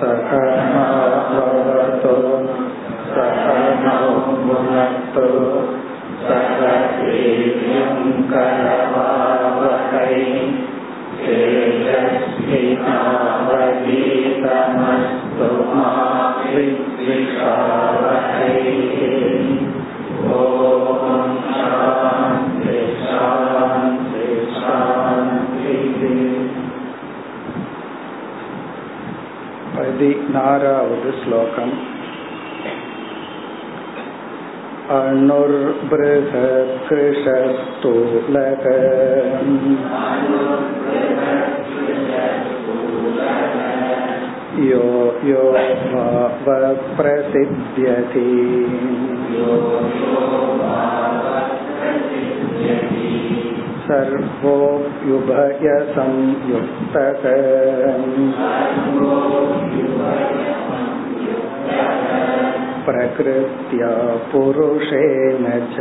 在开。नारावद् श्लोकम् अणुर्बृहत्कृशस्तूलक यो यो भावप्रसिद्ध्यति। सर्वोऽभयसंयुक्तः प्रकृत्या पुरुषेण च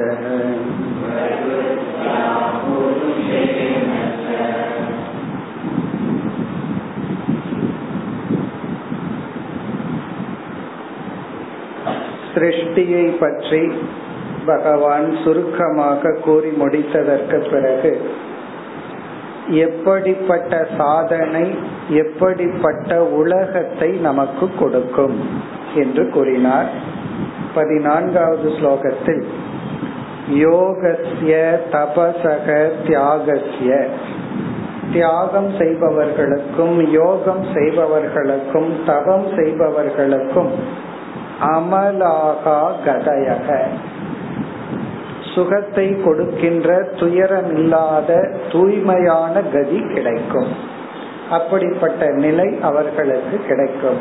சிருஷ்டியை பற்றி பகவான் சுருக்கமாக கூறி முடித்ததற்கு பிறகு எப்படிப்பட்ட சாதனை எப்படிப்பட்ட உலகத்தை நமக்கு கொடுக்கும் என்று கூறினார். பதினான்காவது ஸ்லோகத்தில் யோகஸ்ய தபசக தியாகஸ்ய. தியாகம் செய்பவர்களுக்கும் யோகம் செய்பவர்களுக்கும் தவம் செய்பவர்களுக்கும் அமலாகா கதயக. சுகத்தை கொடுக்கின்ற துயரமில்லாத தூய்மையான கதி கிடைக்கும். அப்படிப்பட்ட நிலை அவர்களுக்கு கிடைக்கும்.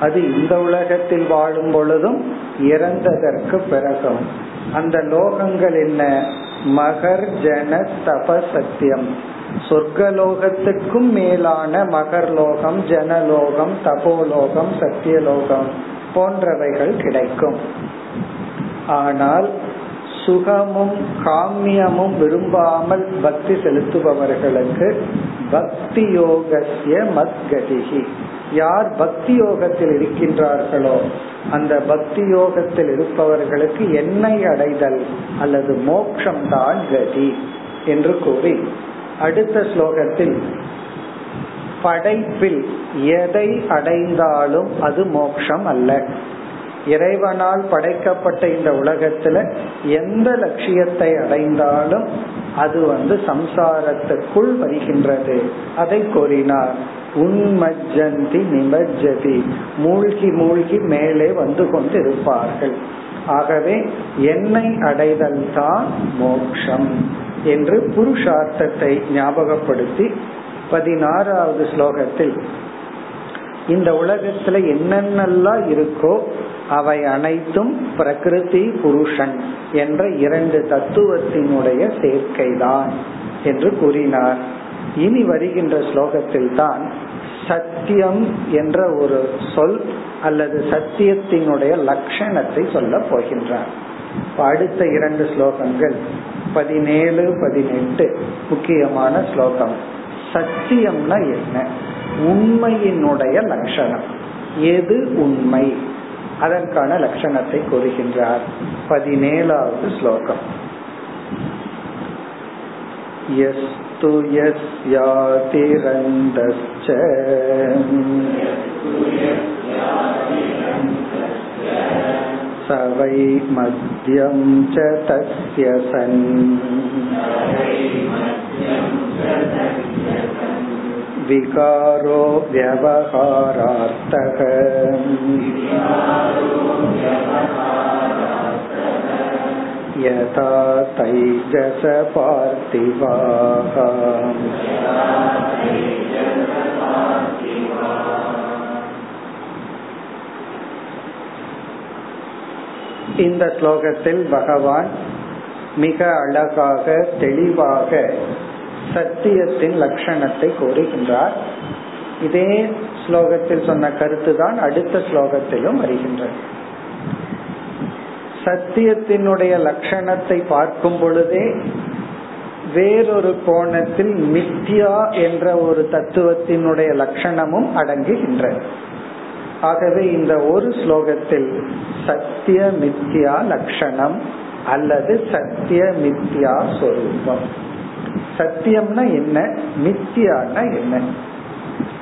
அது இந்த உலகத்தில் வாழும் பொழுதும் இறந்ததற்கு பிறகும். அந்த லோகங்கள் என்ன? மகர் ஜன தப சத்தியம் சொர்க்கலோகத்துக்கும் மேலான மகர்லோகம் ஜனலோகம் தபோலோகம் சத்தியலோகம் போன்றவைகள் கிடைக்கும். ஆனால் சுகமும் காமியமும் விரும்பாமல் பக்தி செலுத்துபவர்களுக்கு பக்தி யோகசிய மத்கதிகி யார் பக்தி யோகத்தில் இருக்கின்றார்களோ அந்த பக்தி யோகத்தில் இருப்பவர்களுக்கு என்னை அடைதல் அல்லது மோக்ஷம் தான் கதி என்று கூறி அடுத்த ஸ்லோகத்தில் படைப்பில் எதை அடைந்தாலும் அது மோக்ஷம் அல்ல. இறைவனால் படைக்கப்பட்ட இந்த உலகத்துல எந்த லட்சியத்தை அடைந்தாலும் அது வந்து சம்சாரத்துக்குள் வருகின்றது. அதை கூறினார் உன்மஜ்ஜந்தி நிமஜ்ஜதி. மூழ்கி மூழ்கி மேலே வந்து கொண்டு இருப்பார்கள் ஆகவே என்னை அடைதல் தான் மோக்ஷம் என்று புருஷார்த்தத்தை ஞாபகப்படுத்தி பதினாறாவது ஸ்லோகத்தில் இந்த உலகத்துல என்னென்னலாம் இருக்கோ அவை அனைத்தும் பிரகிருதி புருஷன் என்ற இரண்டு தத்துவத்தினுடைய சேர்க்கைதான் என்று கூறினார். இனி வருகின்ற ஸ்லோகத்தில் தான் சத்தியம் என்ற ஒரு சொல் அல்லது சத்தியத்தினுடைய லட்சணத்தை சொல்ல போகின்றார். அடுத்த இரண்டு ஸ்லோகங்கள் பதினேழு பதினெட்டு முக்கியமான ஸ்லோகம். சத்தியம்னா என்ன? உண்மையினுடைய லட்சணம் எது உண்மை அதற்கான லட்சணத்தை கூறுகின்றார் பதினேழாவது ஸ்லோகம் यस्तु यस्यातिरन्दश्च स वै मद्यं च तस्य सन् विकारो व्यवहारार्थः यथा तैजस पार्थिवाः இந்த ஸ்லோகத்தில் பகவான் மிக அழகாக தெளிவாக சத்தியத்தின் லட்சணத்தை கூறுகின்றார் இதே ஸ்லோகத்தில் சொன்ன கருத்து தான் அடுத்த ஸ்லோகத்திலும் வருகின்றது. சத்தியத்தினுடைய லட்சணத்தை பார்க்கும் பொழுதே வேறொரு கோணத்தில் மித்யா என்ற ஒரு தத்துவத்தினுடைய லட்சணமும் அடங்குகின்றது. ஆகவே இந்த ஒரு ஸ்லோகத்தில் சத்திய மித்யா லட்சணம் அல்லது சத்திய மித்யா சொரூபம். சத்தியம்னா என்ன? மித்தியான்னா என்ன?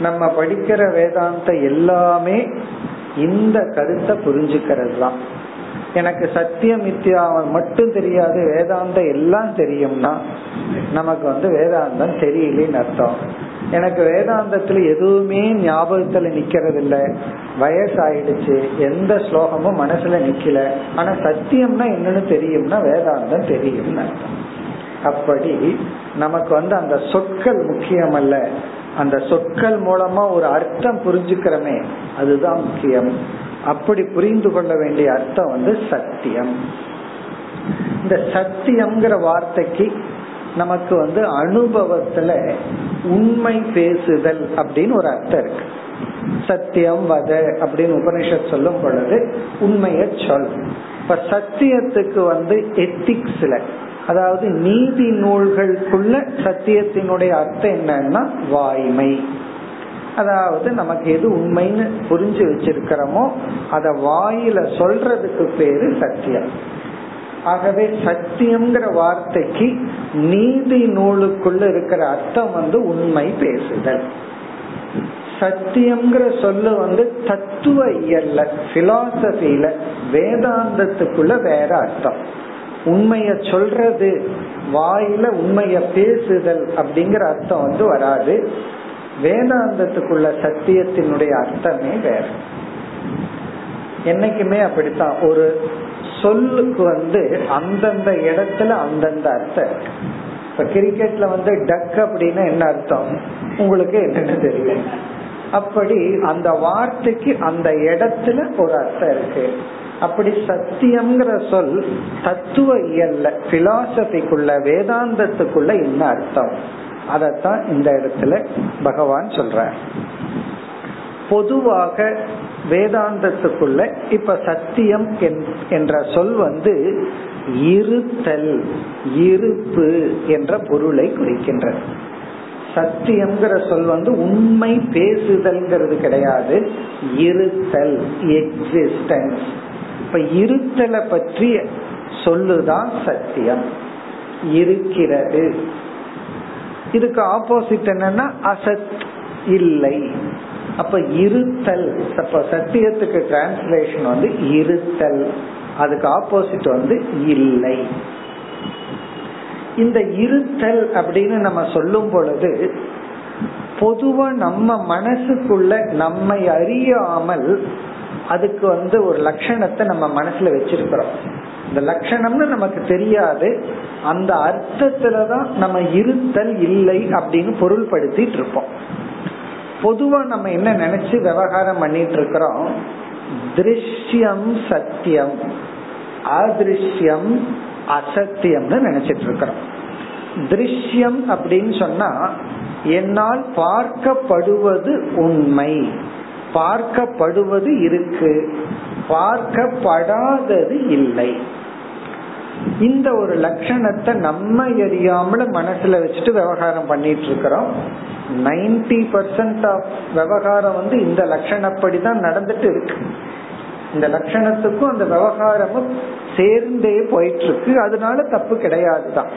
நம்ம படிக்கிற வேதாந்த எல்லாமே இந்த கருத்தை புரிஞ்சுக்கிறது தான் எனக்கு சத்திய மித்யா மட்டும் தெரியாது வேதாந்தம் எல்லாம் தெரியும்னா நமக்கு வந்து வேதாந்தம் தெரியலன்னு அர்த்தம். எனக்கு வேதாந்தத்துல எதுவுமே ஞாபகத்துல நிக்கிறது இல்ல வயசாயிடுச்சு எந்த ஸ்லோகமும் மனசுல நிக்கல. ஆனா சத்தியம்னா என்னன்னு தெரியும்னா வேதாந்தம் தெரியும்னு அர்த்தம். அப்படி நமக்கு வந்து அந்த சொற்கள் முக்கியம் அல்ல அந்த சொற்கள் மூலமா ஒரு அர்த்தம் புரிஞ்சுக்கிறோமே அதுதான் முக்கியம். அப்படி புரிந்து கொள்ள வேண்டிய அர்த்தம் வந்து சத்தியம். இந்த சத்தியம்ங்கிற வார்த்தைக்கு நமக்கு வந்து அனுபவத்துல உண்மை பேசுதல் அப்படின்னு ஒரு அர்த்தம் இருக்கு. சத்தியம் வத அப்படின்னு உபனிஷத் சொல்லும் பொழுது உண்மைய சொல். இப்ப சத்தியத்துக்கு வந்து எத்திக்ஸ்ல அதாவது நீதி நூல்களுக்குள்ள சத்தியத்தினுடைய அர்த்தம் என்னன்னா வாய்மை. அதாவது நமக்கு எது உண்மைன்னு புரிஞ்சு வச்சிருக்கிறோமோ அத வாயில சொல்றதுக்கு பேரு சத்தியம். ஆகவே சத்தியம்ங்கிற வார்த்தைக்கு நீதி நூலுக்குள்ள இருக்கிற அர்த்தம் வந்து உண்மை பேசுதல். சத்தியம்ங்கிற சொல்லு வந்து தத்துவ இயல்ல பிலாசபில வேதாந்தத்துக்குள்ள வேற அர்த்தம். உண்மைய சொல்றது வாயில உண்மைய பேசுதல் அப்படிங்கிற அர்த்தம் வந்து வராது. வேதாந்தத்துக்குள்ள சத்தியத்தினுடைய அர்த்தமே வேற. என்னைக்குமே அப்படித்தான். ஒரு சொல்லுக்கு வந்து அந்தந்த இடத்துல அந்தந்த அர்த்தம் இப்ப கிரிக்கெட்ல வந்து டக் அப்படின்னா என்ன அர்த்தம்? உங்களுக்கு என்னன்னு தெரியும் அப்படி அந்த வார்த்தைக்கு அந்த இடத்துல ஒரு அர்த்தம் இருக்கு. அப்படி சத்தியம்ங்கிற சொல் தத்துவ இயல்ல பிலாசபிக்குள்ள வேதாந்தத்துக்குள்ள என்ன அர்த்தம்? அதத்தான் இந்த இடத்துல பகவான் சொல்ற பொதுவாக வேதாந்தத்துக்குள்ள இப்ப சத்தியம் என்ற சொல் வந்து இருத்தல் இருப்பு என்ற பொருளை குறிக்கின்றது. சத்தியம்ங்கிற சொல் வந்து உண்மை பேசுதல்ங்கிறது கிடையாது இருத்தல் எக்ஸிஸ்டன்ஸ் இப்ப இருத்தலை பற்றி சொல்லுதான் சத்தியம். இருக்கிறது. இதுக்கு ஆப்போசிட் என்னன்னா அசத் இல்லை. அப்ப இருத்தல் அப்ப சத்தியத்துக்கு டிரான்ஸ்லேஷன் வந்து இருத்தல். அதுக்கு ஆப்போசிட் வந்து இல்லை. இந்த இருத்தல் அப்படின்னு நம்ம சொல்லும் பொழுது பொதுவா நம்ம மனசுக்குள்ள நம்மை அறியாமல் அதுக்கு வந்து ஒரு லட்சணத்தை நம்ம மனசுல வச்சிருக்கிறோம். இந்த லட்சணம்னு நமக்கு தெரியாது. அந்த அர்த்தத்துலதான் நம்ம இருத்தல் இல்லை அப்படின்னு பொருள்படுத்திட்டு இருப்போம். பொதுவா நம்ம என்ன நினைச்சு விவகாரம் பண்ணிட்டு இருக்கிறோம்? திருஷ்யம் சத்தியம். அதிருஷ்யம் அசத்தியம்னு நினைச்சிட்டு இருக்கிறோம். திருஷ்யம் அப்படின்னு சொன்னா என்னால் பார்க்கப்படுவது உண்மை. பார்க்கப்படுவது இருக்கு. பார்க்கப்படாதது இல்லை. இந்த ஒரு லட்சணத்தை நம்ம எரியாமல மனசுல வச்சுட்டு விவகாரம் பண்ணிட்டு இருக்கிறோம் நைன்டி பர்சன்ட் ஆஃப் விவகாரம் வந்து இந்த லட்சணப்படி தான் நடந்துட்டு இருக்கு. இந்த லட்சணத்துக்கும் அந்த விவகாரமும் சேர்ந்தே போயிட்டு இருக்கு அதனால தப்பு கிடையாது தான்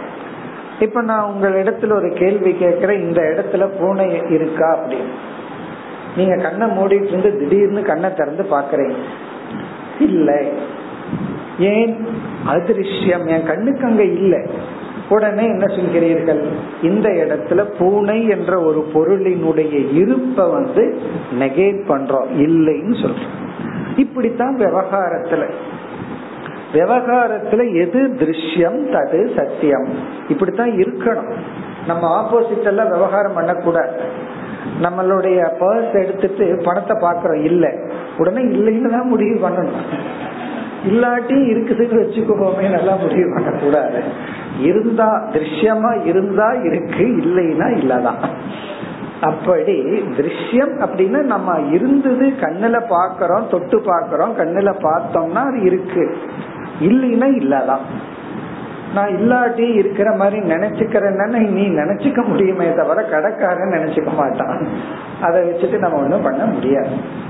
இப்ப நான் உங்க இடத்துல ஒரு கேள்வி கேட்கிறேன். இந்த இடத்துல பூனை இருக்கா அப்படின்னு. நீங்க கண்ணை மூடிட்டு இருந்து திடீர்னு கண்ணை திறந்து பாக்குறீங்க இல்ல. ஏன்? அதிருஷ்யம். என் கண்ணுக்கு அங்க இல்ல. உடனே என்ன சொல்கிறீர்கள்? இந்த இடத்துல பூனை என்ற ஒரு பொருளினுடைய இருப்ப வந்து நெகேட் பண்றோம். இல்லைன்னு சொல்றோம். இப்படித்தான் விவகாரத்துல. விவகாரத்துல எது திருஷ்யம் தது சத்தியம். இப்படித்தான் இருக்கணும். நம்ம ஆப்போசிட் எல்லாம் விவகாரம் பண்ணக்கூடாது. நம்மளுடைய பர்ஸ் எடுத்துட்டு பணத்தை பாக்குறோம் இல்ல. உடனே இல்லைன்னு தான் முடிவு பண்ணணும். இல்லாட்டி இருக்குதுன்னு வச்சுக்கோமே நல்லா முடிவு பண்ணக்கூடாது. இருந்தா திருஷ்யமா இருந்தா இருக்கு இல்லைன்னா இல்லதான். அப்படி திருஷ்யம் அப்படின்னா நம்ம இருந்தது கண்ணுல பாக்கிறோம் தொட்டு பாக்கிறோம் கண்ணுல பார்த்தோம்னா அது இருக்கு. இல்லைன்னா இல்லதான். நான் இல்லாட்டி இருக்கிற மாதிரி நினைச்சுக்கிறேன்னு நீ நினைச்சுக்க முடியுமே தவிர கடைக்காரன் நினைச்சுக்க மாட்டான். அதை வச்சுட்டு நம்ம ஒன்றும் பண்ண முடியாது.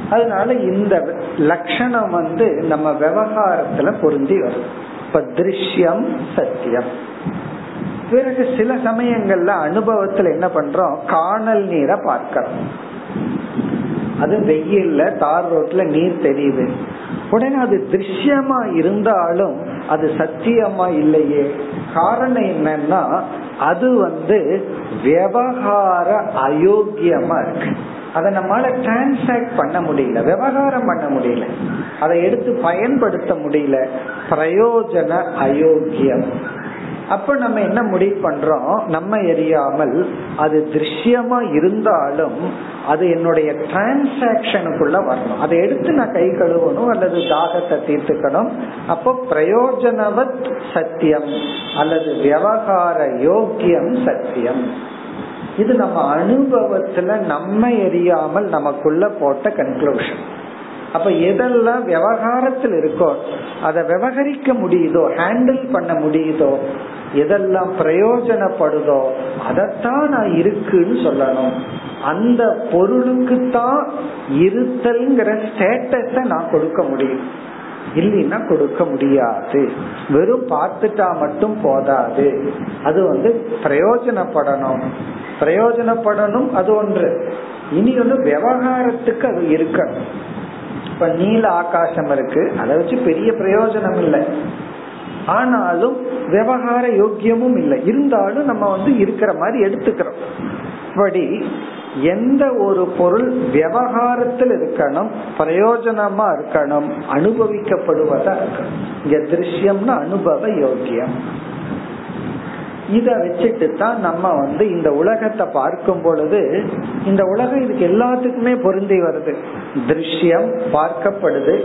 அதனால இந்த லட்சணம் வந்து நம்ம விவகாரத்துல பொருந்தி வரும். இப்ப திருஷ்யம் சத்தியம். பிறகு சில சமயங்கள்ல அனுபவத்துல என்ன பண்றோம்? காணல் நீரை பார்க்கிறோம். அது வெயில்ல தார் ரோட்ல நீர் தெரியுது. உடனே அது திருஷ்யமா இருந்தாலும் அது சத்தியமா இல்லையே. காரணம் என்னன்னா அது வந்து விவகார அயோக்கியமா இருக்கு. அதை நம்மளால டிரான்சாக்ட் பண்ண முடியல விவகாரம் பண்ண முடியல. அதை எடுத்து பயன்படுத்த முடியல. பிரயோஜன அயோக்கியம். அப்ப நம்ம என்ன முடிவு பண்றோம்? நம்ம எரியாமல் அது திருஷ்யமா இருந்தாலும் அது என்னுடைய டிரான்சாக்சனுக்குள்ள வரணும். அதை எடுத்து நான் கை கழுவணும் அல்லது தாகத்தை தீர்த்துக்கணும். அப்போ பிரயோஜனவத் சத்தியம் அல்லது விவகார யோக்கியம் சத்தியம். இது நம்ம அனுபவத்துல நம்ம எரியாமல் நமக்குள்ள போட்ட கன்க்ளூஷன் அப்ப எதெல்லாம் விவகாரத்தில் இருக்கோ அதை விவகரிக்க முடியுதோ ஹேண்டில் பண்ண முடியுதோ எதெல்லாம் பிரயோஜனப்படுதோ அதைத்தான் நான் இருக்குன்னு சொல்லணும். அந்த பொருளுக்கு தான் இருத்தல்ங்கிற ஸ்டேட்டஸ நான் கொடுக்க முடியும். இல்லைன்னா கொடுக்க முடியாது. வெறும் பார்த்துட்டா மட்டும் போதாது. அது வந்து பிரயோஜனப்படணும். பிரயோஜனப்படணும் அது ஒன்று. இனி ஒன்று விவகாரத்துக்கு அது இருக்கணும். இப்ப நீல ஆகாசம் இருக்கு. அதை வச்சு பெரிய பிரயோஜனம் இல்லை. ஆனாலும் விவகார யோக்கியமும் இல்லை. இருந்தாலும் நம்ம வந்து இருக்கிற மாதிரி எடுத்துக்கிறோம். இப்படி எந்த ஒரு பொருள் விவகாரத்தில் இருக்கணும் பிரயோஜனமா இருக்கணும் அனுபவிக்கப்படுவதா இருக்கணும். இங்க திருஷ்யம்னா அனுபவ யோக்கியம். இத வச்சுட்டு தான் நம்ம வந்து இந்த உலகத்தை பார்க்கும் பொழுது இந்த உலகம் இதுக்கு எல்லாத்துக்குமே பொருந்தி வருது. திருஷ்யம் பார்க்கப்படுது.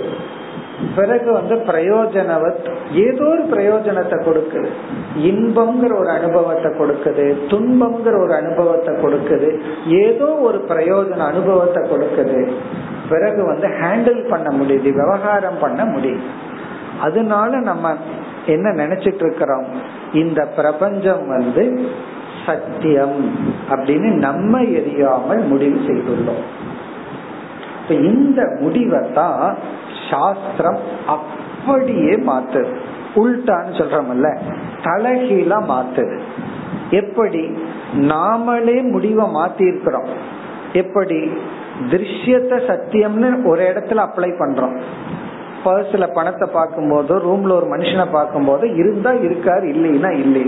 பிறகு வந்து பிரயோஜனவத் ஏதோ ஒரு பிரயோஜனத்தை கொடுக்குது. இன்பம்ங்கிற ஒரு அனுபவத்தை கொடுக்குது. துன்பம்ங்கிற ஒரு அனுபவத்தை கொடுக்குது. ஏதோ ஒரு பிரயோஜன அனுபவத்தை கொடுக்குது. பிறகு வந்து ஹேண்டில் பண்ண முடியுது விவகாரம் பண்ண முடியுது. அதனால நம்ம என்ன நினைச்சிட்டு இருக்கிறோம்? இந்த பிரபஞ்சம் வந்து சத்தியம் அப்படின்னு நம்ம எரியாமல் முடிவு செய்துள்ளோம். இப்ப இந்த முடிவை தான் சாஸ்திரம் அப்படியே மாத்துது. உள்டான்னு சொல்றோம்ல தலைகீழா மாத்துது. எப்படி? நாமளே முடிவை மாத்தி இருக்கிறோம் எப்படி? திருஷ்யத்தை சத்தியம்னு ஒரு இடத்துல அப்ளை பண்றோம். பர்ஸ்ல பணத்தை பார்க்கும் போதோ ரூம்ல ஒரு மனுஷனை பார்க்கும் போது இருந்தா இருக்காரு இல்லைன்னா இல்லை.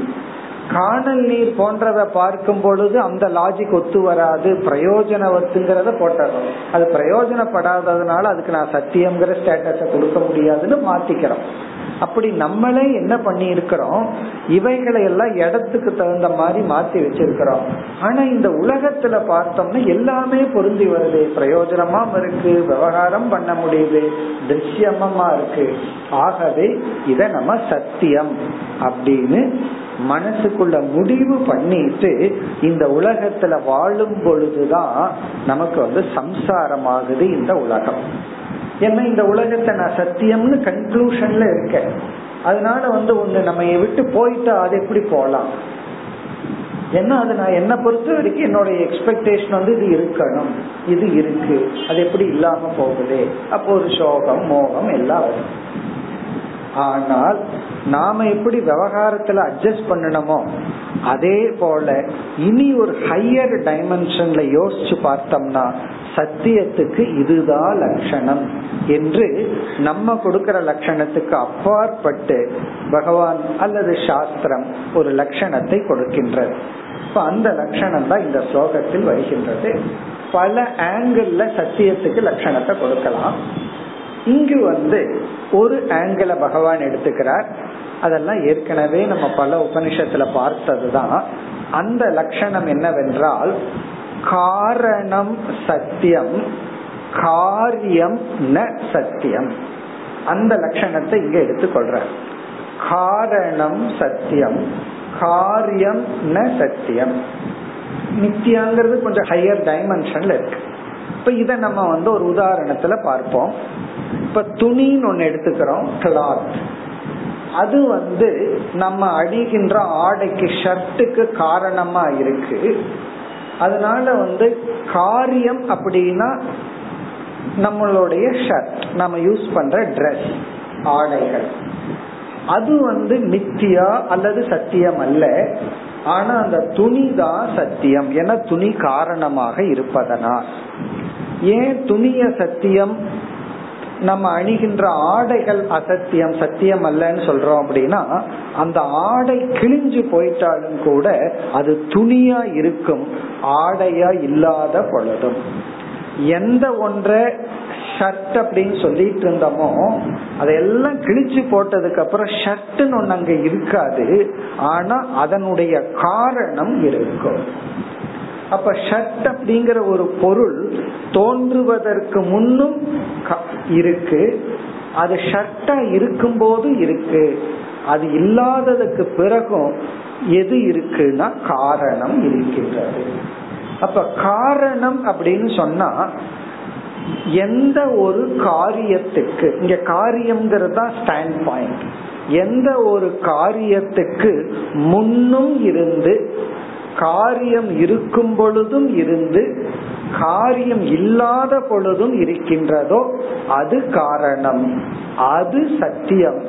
காணல் நீர் போன்றதை பார்க்கும் பொழுது அந்த லாஜிக் ஒத்து வராது. பிரயோஜனவத்துங்கிறத போட்டோம் அது பிரயோஜனப்படாததுனால அதுக்கு நான் சத்தியம்ங்கிற ஸ்டேட்டஸ கொடுக்க முடியாதுன்னு மாத்திக்கிறோம். அப்படி நம்மளே என்ன பண்ணி இருக்கிறோம் இவைகளை எல்லாம் இடத்துக்கு தகுந்த மாதிரி மாத்தி வச்சிருக்கிறோம். ஆனா இந்த உலகத்துல பார்த்தோம்னா எல்லாமே பொருந்தி வருது. பிரயோஜனமா இருக்கு. விவகாரம் பண்ண முடியுது. திருஷ்யமா இருக்கு. ஆகவே இத நம்ம சத்தியம் அப்படின்னு மனசுக்குள்ள முடிவு பண்ணிட்டு இந்த உலகத்துல வாழும் பொழுதுதான் நமக்கு வந்து சம்சாரமாகுது இந்த உலகம். ஏன்னா இந்த உலகத்தை நான் சத்தியம்னு கன்க்ளூஷன்ல இருக்கேன். அதனால வந்து ஒண்ணு நம்ம விட்டு போயிட்டா அது எப்படி போலாம்? ஏன்னா அது நான் என்ன பொறுத்த வரைக்கும் என்னோட எக்ஸ்பெக்டேஷன் வந்து இது இருக்கணும். இது இருக்கு. அது எப்படி இல்லாம போகுது? அப்போ ஒரு சோகம் மோகம் எல்லாம் வரும். ஆனால் நாம எப்படி விவகாரத்துல அட்ஜஸ்ட் பண்ணணுமோ அதே போல இனி ஒரு ஹையர் டைமென்ஷன்ல யோசிச்சு பார்த்தோம்னா சத்தியத்துக்கு இதுதான் லட்சணம் என்று நம்ம கொடுக்கிற லட்சணத்துக்கு அப்பாற்பட்டு பகவான் அல்லது சாஸ்திரம் ஒரு லட்சணத்தை கொடுக்கின்றது. இப்ப அந்த லட்சணம் தான் இந்த ஸ்லோகத்தில் வருகின்றது. பல ஆங்கிள் சத்தியத்துக்கு லட்சணத்தை கொடுக்கலாம். இங்கு வந்து ஒரு ஆங்கிள பகவான் எடுத்துக்கிறார். அதெல்லாம் ஏற்கனவே நம்ம பல உபனிஷத்துல பார்த்ததுதான். அந்த லட்சணம் என்னவென்றால் காரணம் சத்தியம் காரியம் ந சத்தியம். அந்த லட்சணத்தை இங்க எடுத்துக்கொள்ற காரணம் சத்தியம் காரியம் ந சத்தியம். நித்தியாங்கிறது கொஞ்சம் ஹையர் டைமென்ஷன்ல இருக்கு. இப்ப இத நம்ம வந்து ஒரு உதாரணத்துல பார்ப்போம். இப்ப துணின்னு ஒண்ணு எடுத்துக்கிறோம் கிளாத் அது வந்து நம்ம அணிகின்ற ஆடைக்கு ஷர்ட்டுக்கு காரணமா இருக்கு. அதனால வந்து காரியம் அப்படின்னா நம்மளுடைய ஷர்ட் நம்ம யூஸ் பண்ற ட்ரெஸ் ஆடைகள். அது வந்து நித்தியா அல்லது சத்தியம் அல்ல. ஆனா அந்த துணி தான் சத்தியம். என துணி காரணமாக இருப்பதனால். ஏன் துணிய சத்தியம்? நம்ம அணிகின்ற ஆடைகள் அசத்தியம் சத்தியம் அல்லன்னு சொல்றோம் அப்படின்னா அந்த ஆடை கிழிஞ்சு போயிட்டாலும் கூட அது துணியா இருக்கும் ஆடையா இல்லாத பொழுதும். எந்த ஒன்றை ஷர்ட் அப்படின்னு சொல்லிட்டு இருந்தோமோ அதையெல்லாம் கிழிச்சு போட்டதுக்கு அப்புறம் ஷர்ட்னு ஒண்ணு அங்க இருக்காது ஆனா அதனுடைய காரணம் இருக்கும். அப்ப ஷட் அப்படிங்கிற ஒரு பொருள் தோன்றுவதற்கு முன்னும் இருக்கு. அது ஷர்ட்டா இருக்கும் போது இருக்கு. அது இல்லாததுக்கு பிறகும் எது இருக்குன்னா காரணம் இருக்கின்றது. அப்ப காரணம் அப்படின்னு சொன்னா எந்த ஒரு காரியத்துக்கு இங்க காரியம்ங்கிறது தான் ஸ்டாண்ட் பாயிண்ட் எந்த ஒரு காரியத்துக்கு முன்னும் இருந்து காரியம் இருக்கும் பொழுதும் இருந்து காரியம் இல்லாத பொழுதும் இருக்கின்றதோ அது காரணம். அது சத்தியம்.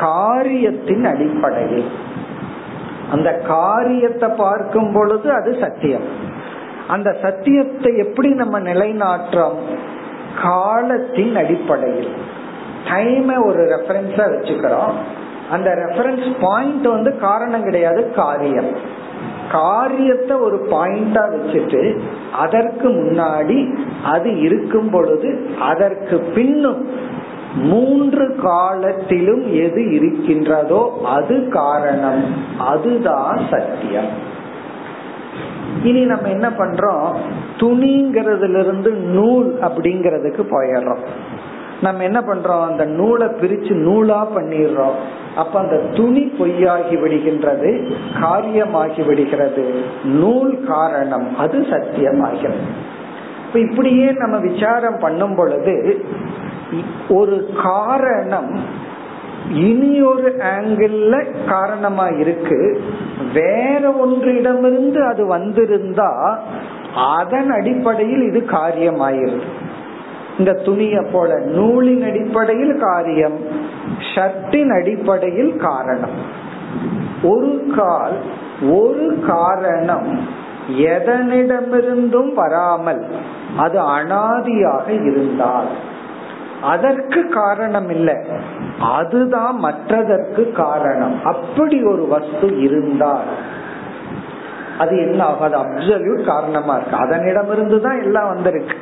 காரியத்தின் அடிப்படையில். அந்த காரியத்தை பார்க்கும் பொழுது அது சத்தியம். அந்த சத்தியத்தை எப்படி நம்ம நிலைநாட்டுறோம்? காலத்தின் அடிப்படையில். டைமை ஒரு ரெஃபரன்ஸா வச்சுக்கிறோம். அந்த ரெஃபரன்ஸ் பாயிண்ட் வந்து காரணம் கிடையாது காரியம். காரியத்தை ஒரு பாயிண்டா வச்சுட்டு அதற்கு முன்னாடி அது இருக்கும் பொழுது அதற்கு பின்னும் மூன்று காலத்திலும் எது இருக்கின்றதோ அது காரணம். அதுதான் சத்தியம். இனி நம்ம என்ன பண்றோம்? துணிங்கிறதுல இருந்து நூல் அப்படிங்கறதுக்கு போயிடுறோம். நம்ம என்ன பண்றோம்? அந்த நூலை பிரிச்சு நூலா பண்ணிடுறோம். அப்ப அந்த துணி பொய்யாகி விடுகின்றது காரியமாகி விடுகிறது. நூல் காரணம் அது சத்தியமாகிறது. இப்ப இப்படியே நம்ம விசாரம் பண்ணும் பொழுது ஒரு காரணம் இனி ஒரு ஆங்கிள் காரணமா இருக்கு. வேற ஒன்றிடமிருந்து அது வந்திருந்தா அதன் அடிப்படையில் இது காரியமாயிருது இந்த துணிய போல நூலின் அடிப்படையில் காரியம் ஷர்ட்டின் அடிப்படையில் காரணம். ஒரு கால் ஒரு காரணம் எதனிடமிருந்தும் வராமல் அது அனாதியாக இருந்தால் அதற்கு காரணம் இல்லை அதுதான் மற்றதற்கு காரணம். அப்படி ஒரு வஸ்து இருந்தால் அது என்ன ஆகும் அது அப்சல்யூட் காரணமா இருக்கு. அதனிடமிருந்து தான் எல்லாம் வந்திருக்கு.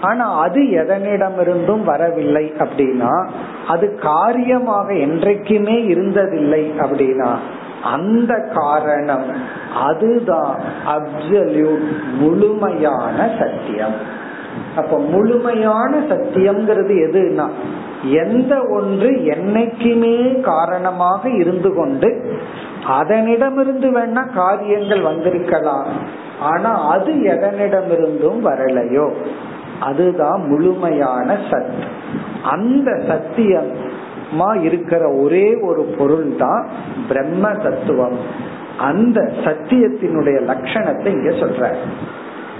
ஆனா அது எதனிடமிருந்தும் வரவில்லை அப்படின்னா அது காரியமாக என்றைக்குமே இருந்ததில்லை அப்படின்னா அந்த காரணம் அதுதான் அப்சல்யூட் முழுமையான சத்தியம். அப்ப முழுமையான சத்தியம்ங்கிறது எதுனா எந்த ஒன்று என்னைக்குமே காரணமாக இருந்து கொண்டு அதனிடமிருந்து வேணா காரியங்கள் வந்திருக்கலாம் ஆனா அது எதனிடமிருந்தும் வரலையோ. அதுதான் முழுமையான சத். அந்த சத்தியமா இருக்கிற ஒரே ஒரு பொருள் தான் பிரம்ம தத்துவம். அந்த சத்தியத்தினுடைய லட்சணத்தை இங்க சொல்ற.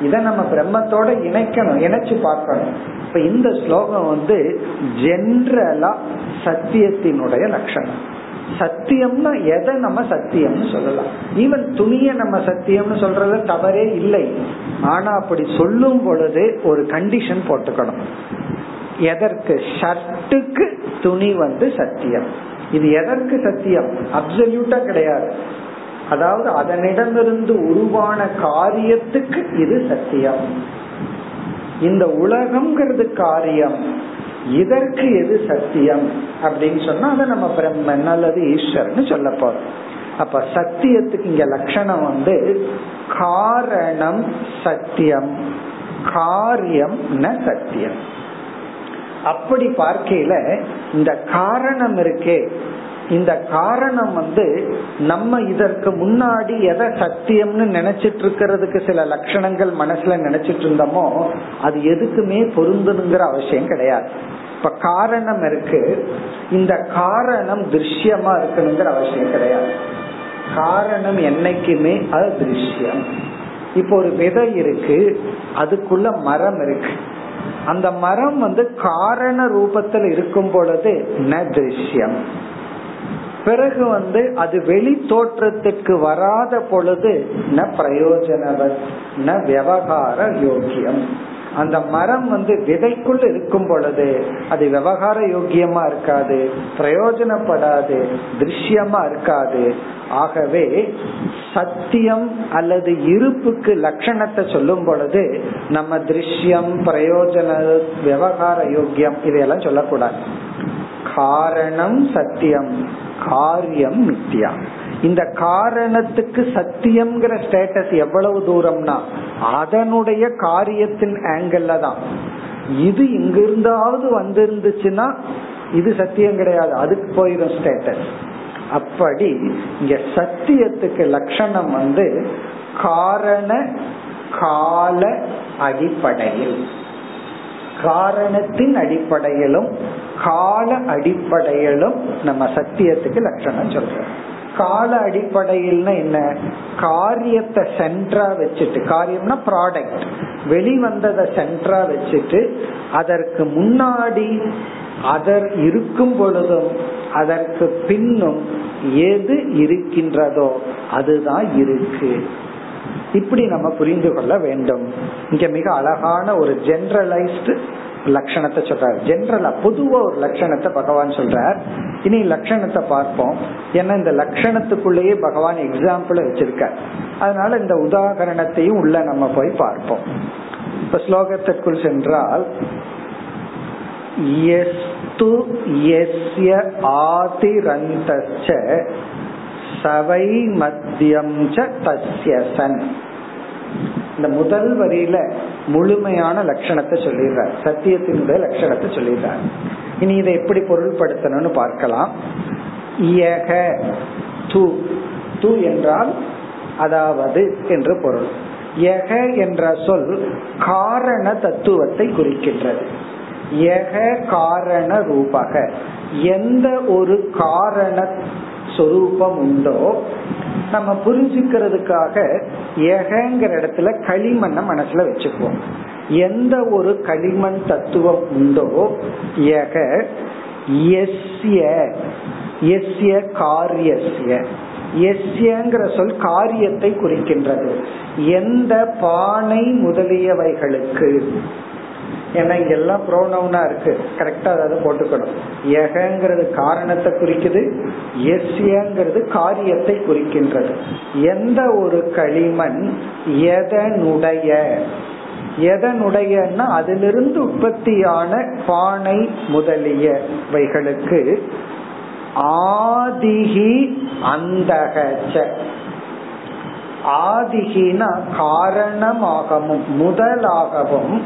இத நம்ம பிரம்மத்தோட இணைக்கணும் இணைச்சு பார்க்கணும். இப்ப இந்த ஸ்லோகம் வந்து ஜென்ரலா சத்தியத்தினுடைய லட்சணம். சத்தியம்னா எதை நம்ம சத்தியம்னு சொல்லலாம். ஈவன் துணிய நம்ம சத்தியம்னு சொல்றது தவறே இல்லை. ஆனா அப்படி சொல்லும் பொழுது ஒரு கண்டிஷன் போட்டுக்கணும். எதற்கு? ஷர்ட்டுக்கு துணி வந்து சத்தியம். இது எதற்கு சத்தியம்? அப்சல்யூட்டா கிடையாது. அதாவது அதனிடமிருந்து உருவான காரியத்துக்கு இது சத்தியம். இந்த உலகம்ங்கிறது காரியம். இதற்கு எது சத்தியம்? அப்படின்னு சொன்னா அதை நம்ம பிரம்மன் அல்லது ஈஸ்வரன் சொல்ல போறோம். அப்ப சத்தியத்துக்கு இங்க லட்சணம் வந்து காரணம் சத்தியம் காரியம் ந சத்தியம். அப்படி பார்க்கையில இந்த காரணம் இருக்கே. இந்த காரணம் வந்து நம்ம இதற்கு முன்னாடி எதை சத்தியம்னு நினைச்சிட்டு இருக்கிறதுக்கு சில லட்சணங்கள் மனசுல நினைச்சிட்டு இருந்தோமோ அது எதுக்குமே பொருந்தணுங்கிற அவசியம் கிடையாது. இப்ப காரணம் இருக்கு. இந்த காரணம் திருஷ்யமா இருக்கணுங்கிற அவசியம் கிடையாது. காரணம் என்னைக்குமே அது திருஷ்யம். இப்போ ஒரு விதை இருக்கு அதுக்குள்ள மரம் இருக்கு. அந்த மரம் வந்து காரண ரூபத்தில் இருக்கும் பொழுது ந திருஷ்யம். பிறகு வந்து அது வெளி தோற்றத்துக்கு வராத பொழுது ந பிரயோஜனவன் ந விவகார யோக்கியம். அந்த மரம் வந்து விதைக்குள் இருக்கும் பொழுது அது விவகார யோக்கியமா இருக்காது பிரயோஜனப்படாது திருஷ்யமா இருக்காது. ஆகவே சத்தியம் அல்லது இருப்புக்கு லட்சணத்தை சொல்லும் பொழுது நம்ம திருஷ்யம் பிரயோஜன விவகார யோக்கியம் இதையெல்லாம் சொல்லக்கூடாது. காரணம் சத்தியம் காரியம் மித்தியா. இந்த காரணத்துக்கு சத்தியம்ங்கிற ஸ்டேட்டஸ் எவ்வளவு தூரம்னா அதனுடைய காரியத்தின் ஆங்கிள் தான். இது இங்கிருந்தாவது வந்திருந்துச்சுன்னா இது சத்தியம் கிடையாது. அதுக்கு போயிடும் ஸ்டேட்டஸ் அப்படி இங்க சத்தியத்துக்கு லட்சணம் வந்து காரண கால அடிப்படையில். காரணத்தின் அடிப்படையிலும் கால அடிப்படையிலும் நம்ம சத்தியத்துக்கு லட்சணம் சொல்றோம். கால அடிப்படையில் என்ன? காரியத்தை சென்டரா வச்சுட்டு காரியம்னா ப்ராடக்ட் வெளிவந்ததை சென்டரா வச்சுட்டு அதற்கு முன்னாடி அதர் இருக்கும் பொழுதும் அதற்கு பின்னும் எது இருக்கின்றதோ அதுதான் இருக்கு. இப்படி நம்ம புரிந்து கொள்ள வேண்டும். இங்க மிக அழகான ஒரு ஜெனரலைஸ்டு லட்சணத்தை சொல்றார். ஜென்ரலா பொதுவா ஒரு லட்சணத்தை பகவான் சொல்றார். இனி லட்சணத்தை பார்ப்போம். ஏன்னா இந்த லட்சணத்துக்குள்ளேயே பகவான் எக்ஸாம்பிள் வச்சிருக்கார். அதனால இந்த உதாகரணத்தையும் உள்ள நம்ம போய் பார்ப்போம். இப்ப ஸ்லோகத்திற்குள் சென்றால் எஸ்து எஸ்ய ஆதிரந்தச்ச சவை மத்தியம் ச தஸ்ய சன் இந்த முதல் வரியில முழுமையான லட்சணத்தை சொல்லிடுறார். சத்தியத்தினுடைய லட்சணத்தை சொல்லிடுறார். இனி இதை எப்படி பொருள்படுத்தணும்னு பார்க்கலாம். இயக து. து என்றால் அதாவது என்று பொருள். யக என்ற சொல் காரண தத்துவத்தை குறிக்கின்றது. யக காரண ரூபக. எந்த ஒரு காரண சொரூபம் உண்டோ நம்ம புரிஞ்சுக்கிறதுக்காக ஏகங்கிற இடத்துல களிமண்ண மனசுல வச்சுக்குவோம். எந்த ஒரு களிமண் தத்துவம் உண்டோ ஏக எஸ்ய எஸ்ய காரியஸ்ய. எஸ்யங்கிற சொல் காரியத்தை குறிக்கின்றது. எந்த பானை முதலியவைகளுக்கு ஏன்னா இங்க எல்லாம் ப்ரோனவுனா இருக்கு கரெக்டா அதை போட்டுக்கணும். எகங்கிறது காரணத்தை குறிக்குது எஸ்யங்கிறது காரியத்தை குறிக்கின்றது. எந்த ஒரு களிமண் எதனுடைய? எதனுடையன்னா அதிலிருந்து உற்பத்தியான பானை முதலியவைகளுக்கு ஆதிகி அந்தகச்ச. ஆதிகினா காரணமாகவும் முதலாகவும்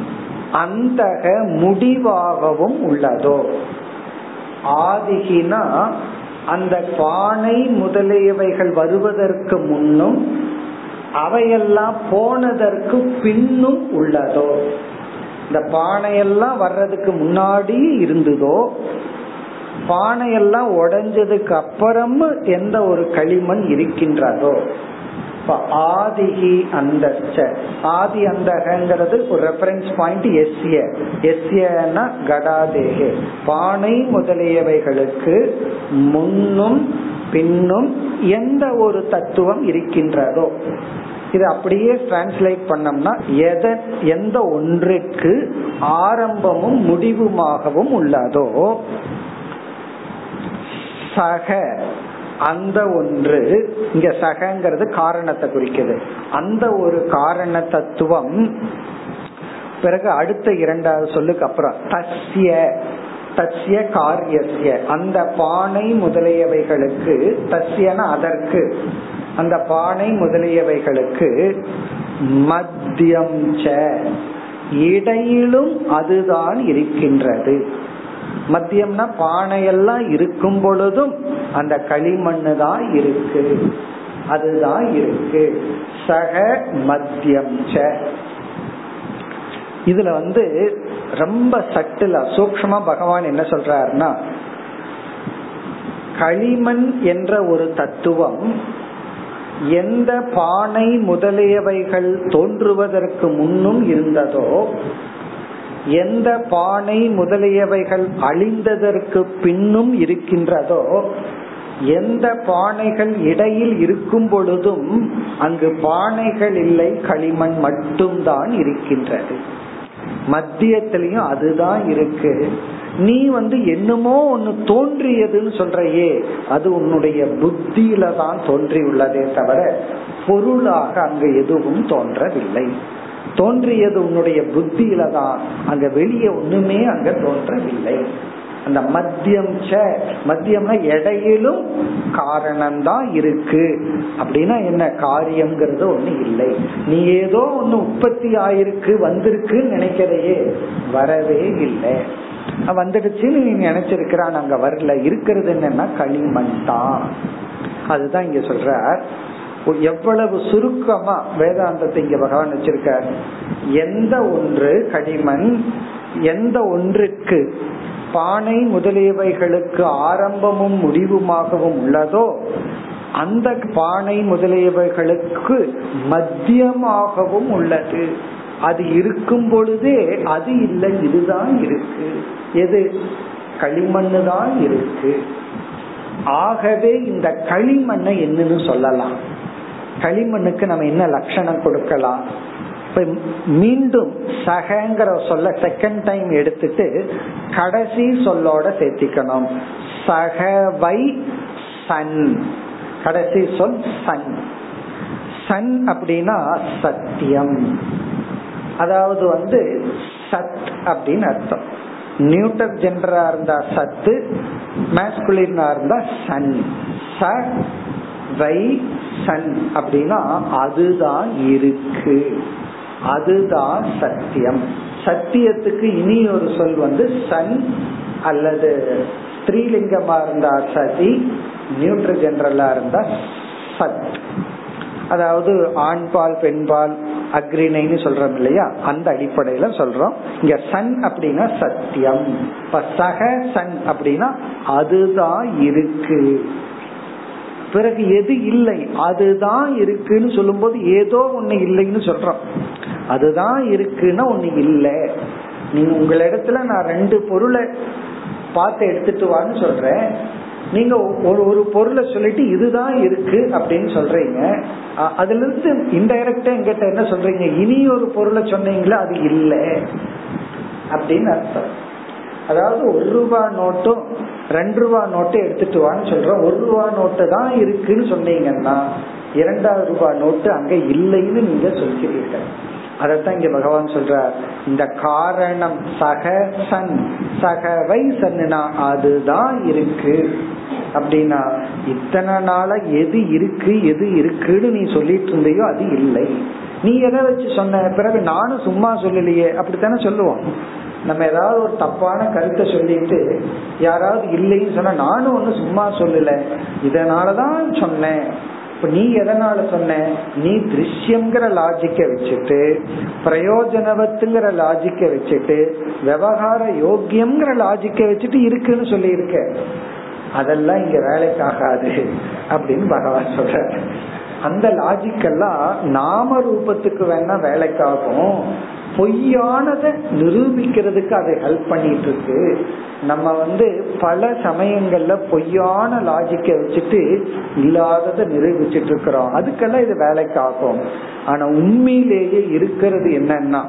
அந்தக முடிவாகவும் உள்ளதோ. ஆதிகினா அந்த பானை முதலியவைகள் வருவதற்கு முன்னும் அவையெல்லாம் போனதற்கு பின்னும் உள்ளதோ. இந்த பானையெல்லாம் வர்றதுக்கு முன்னாடி இருந்ததோ பானையெல்லாம் உடைஞ்சதுக்கு அப்புறமும் எந்த ஒரு களிமண் இருக்கின்றதோ. ஆதிகி அந்த ஆதி அந்தகங்கிறது ஒரு ரெஃபரன்ஸ் பாயிண்ட் எஸ்ய. எஸ்யனா கடாதேகே. பானை முதலியவைகளுக்கு முன்னும் பின்னும் எந்த ஒரு தத்துவம் இருக்கின்றதோ. இது அப்படியே டிரான்ஸ்லேட் பண்ணோம்னா எந்த ஒன்றிற்கு ஆரம்பமும் முடிவுமாகவும் உள்ளதோ. சக அந்த ஒன்று இங்க சகங்கிறது காரணத்தை குறிக்குது. அந்த ஒரு காரண தத்துவம் பிறகு அடுத்த இரண்டாவது சொல்லுக்கு அப்புறம் தஸ்ய தஸ்ய காரியஸ்ய. அந்த பானை முதலியவைகளுக்கு தஸ்யன அதற்கு அந்த பானை முதலியவைகளுக்கு மத்தியம் இடையிலும் அதுதான் இருக்கின்றது. மத்தியம்னா பானையெல்லாம் இருக்கும் பொழுதும் அந்த களிமண் தான் இருக்கு. அதுதான் இருக்கு. சக மத்தியம் இதுல வந்து ரொம்ப சட்டிலா சூக்மா பகவான் என்ன சொல்றாருன்னா களிமண் என்ற ஒரு தத்துவம் எந்த பானை முதலியவைகள் தோன்றுவதற்கு முன்னும் இருந்ததோ எந்த பானை முதலியவைகள் அழிந்ததற்கு பின்னும் இருக்கின்றதோ எந்த பானைகள் இடையில் இருக்கும் பொழுதும் அங்கு பானைகள் இல்லை களிமண் மட்டும்தான் இருக்கின்றது. மத்தியத்திலையும் அதுதான் இருக்கு. நீ வந்து என்னமோ ஒன்னு தோன்றியதுன்னு சொல்றையே அது உன்னுடைய புத்தியில தான் தோன்றியுள்ளதே தவிர பொருளாக அங்கு எதுவும் தோன்றவில்லை. தோன்றியது உன்னுடைய புத்தியில தான். அங்க வெளியே ஒண்ணுமே அங்க தோன்றவில்லை. அந்த மத்தியம் மத்தியம்னா இடையிலும் காரணம்தான் இருக்கு. அப்படின்னா என்ன? காரியம்ங்கிறது ஒண்ணு இல்லை. நீ ஏதோ ஒண்ணு உற்பத்தி ஆயிருக்கு வந்திருக்குன்னு நினைக்கிறையே வரவே இல்லை. வந்துடுச்சுன்னு நீ நினைச்சிருக்கிறான் அங்க வரல. இருக்கிறது என்னன்னா களிமண் தான். அதுதான் இங்க சொல்ற எவ்வளவு சுருக்கமா வேதாந்தத்தை இங்க பகவான் வச்சிருக்க எந்த ஒன்று களிமண் எந்த ஒன்றுக்கு பானை முதலியவைகளுக்கு ஆரம்பமும் முடிவுமாகவும் உள்ளதோ அந்த பானை முதலியவைகளுக்கு மத்தியமாகவும் உள்ளது. அது இருக்கும் பொழுதே அது இல்லை இதுதான் இருக்கு. எது? களிமண்ணு தான் இருக்கு. ஆகவே இந்த களிமண்ணை என்னன்னு சொல்லலாம். களிமண்ணுக்கு நம்ம என்ன லட்சணம் கொடுக்கலாம்? இப்ப மீண்டும் சகங்கிற சொல்ல செகண்ட் டைம் எடுத்துட்டு கடைசி சொல்லோட சேர்த்திக்கணும். சகவை சன். கடைசி சொல் சன். சன் அப்படின்னா சத்தியம். அதாவது வந்து சத் அப்படின்னு அர்த்தம். நியூட்டர் ஜென்டரா இருந்தா சத்து மேஸ்குலினா இருந்தா சன். ச வை சன் அப்படின்னா அதுதான் இருக்கு. அதுதான் சத்தியம். சத்தியத்துக்கு இனி ஒரு சொல் வந்து சன் அல்லது ஸ்திரீலிங்கமா இருந்தா சதி நியூட்ரல் ஜென்ரலா இருந்தா சத். அதாவது ஆண் பால் பெண் பால் அக்ரிணைன்னு சொல்றோம் இல்லையா? அந்த அடிப்படையில சொல்றோம். இங்க சன் அப்படின்னா சத்தியம். சக சன் அப்படின்னா அதுதான் இருக்கு. பிறகு எது இல்லை அதுதான் இருக்குன்னு சொல்லும் போது ஏதோ ஒண்ணு இல்லைன்னு சொல்றோம். அதுதான் இருக்குன்னா ஒண்ணு இல்லை. நீங்க உங்களிடத்துல நான் ரெண்டு பொருளை பார்த்து எடுத்துட்டு வான்னு சொல்றேன். நீங்க ஒரு ஒரு பொருளை சொல்லிட்டு இதுதான் இருக்கு அப்படின்னு சொல்றீங்க. அதுல இருந்து இன்டைரக்டா எங்கிட்ட என்ன சொல்றீங்க? இனி ஒரு பொருளை சொன்னீங்களா? அது இல்லை. அப்படின்னு அர்த்தம். அதாவது ஒரு ரூபா நோட்டும் ரெண்டு ரூபா நோட்டு எடுத்துட்டு வான்னு சொல்றோம். ஒரு ரூபா நோட்டு தான் இருக்குன்னு சொன்னீங்கன்னா இரண்டாவது ரூபாய் நோட்டு அங்க இல்லைன்னு நீங்க சொல்கிறீர்கள். அதத்தான் இங்க பகவான் சொல்றார். இந்த காரணம் சக சன் சகவை சன்னா அதுதான் இருக்கு. அப்படின்னா இத்தனை நாள எது இருக்கு எது இருக்குன்னு நீ சொல்லிட்டு இருந்தையோ அது இல்லை. நீ எதை வச்சு சொன்ன? பிறகு நானும் சும்மா சொல்லலையே. அப்படித்தானே சொல்லுவோம். நம்ம ஏதாவது ஒரு தப்பான கருத்தை சொல்லிட்டு யாராவது இல்லைன்னு சொன்னா நானும் ஒண்ணு சும்மா சொல்லல. இதனாலதான் சொன்னேன். இப்ப நீ எதனால சொன்ன? நீ திருஷ்யம்ங்கிற லாஜிக்க வச்சுட்டு பிரயோஜனவத்துங்கிற லாஜிக்க வச்சுட்டு விவகார யோக்கியம்ங்கிற லாஜிக்க வச்சுட்டு இருக்குன்னு சொல்லி இருக்க அதெல்லாம் இங்க வேலைக்காகாது அப்படின்னு பகவான் சொல்ற அந்த லாஜிக்கெல்லாம் நாம ரூபத்துக்கு வேணா வேலைக்காகும். பொய்யானதை நிரூபிக்கிறதுக்கு அதை ஹெல்ப் பண்ணிட்டு இருக்கு நம்ம வந்து பல சமயங்கள்ல பொய்யான லாஜிக்க வச்சுட்டு இல்லாததை நிரூபிச்சுட்டு இருக்கிறோம் அதுக்கெல்லாம் இது வேலைக்கு ஆகும் ஆனா உண்மையிலேயே இருக்கிறது என்னன்னா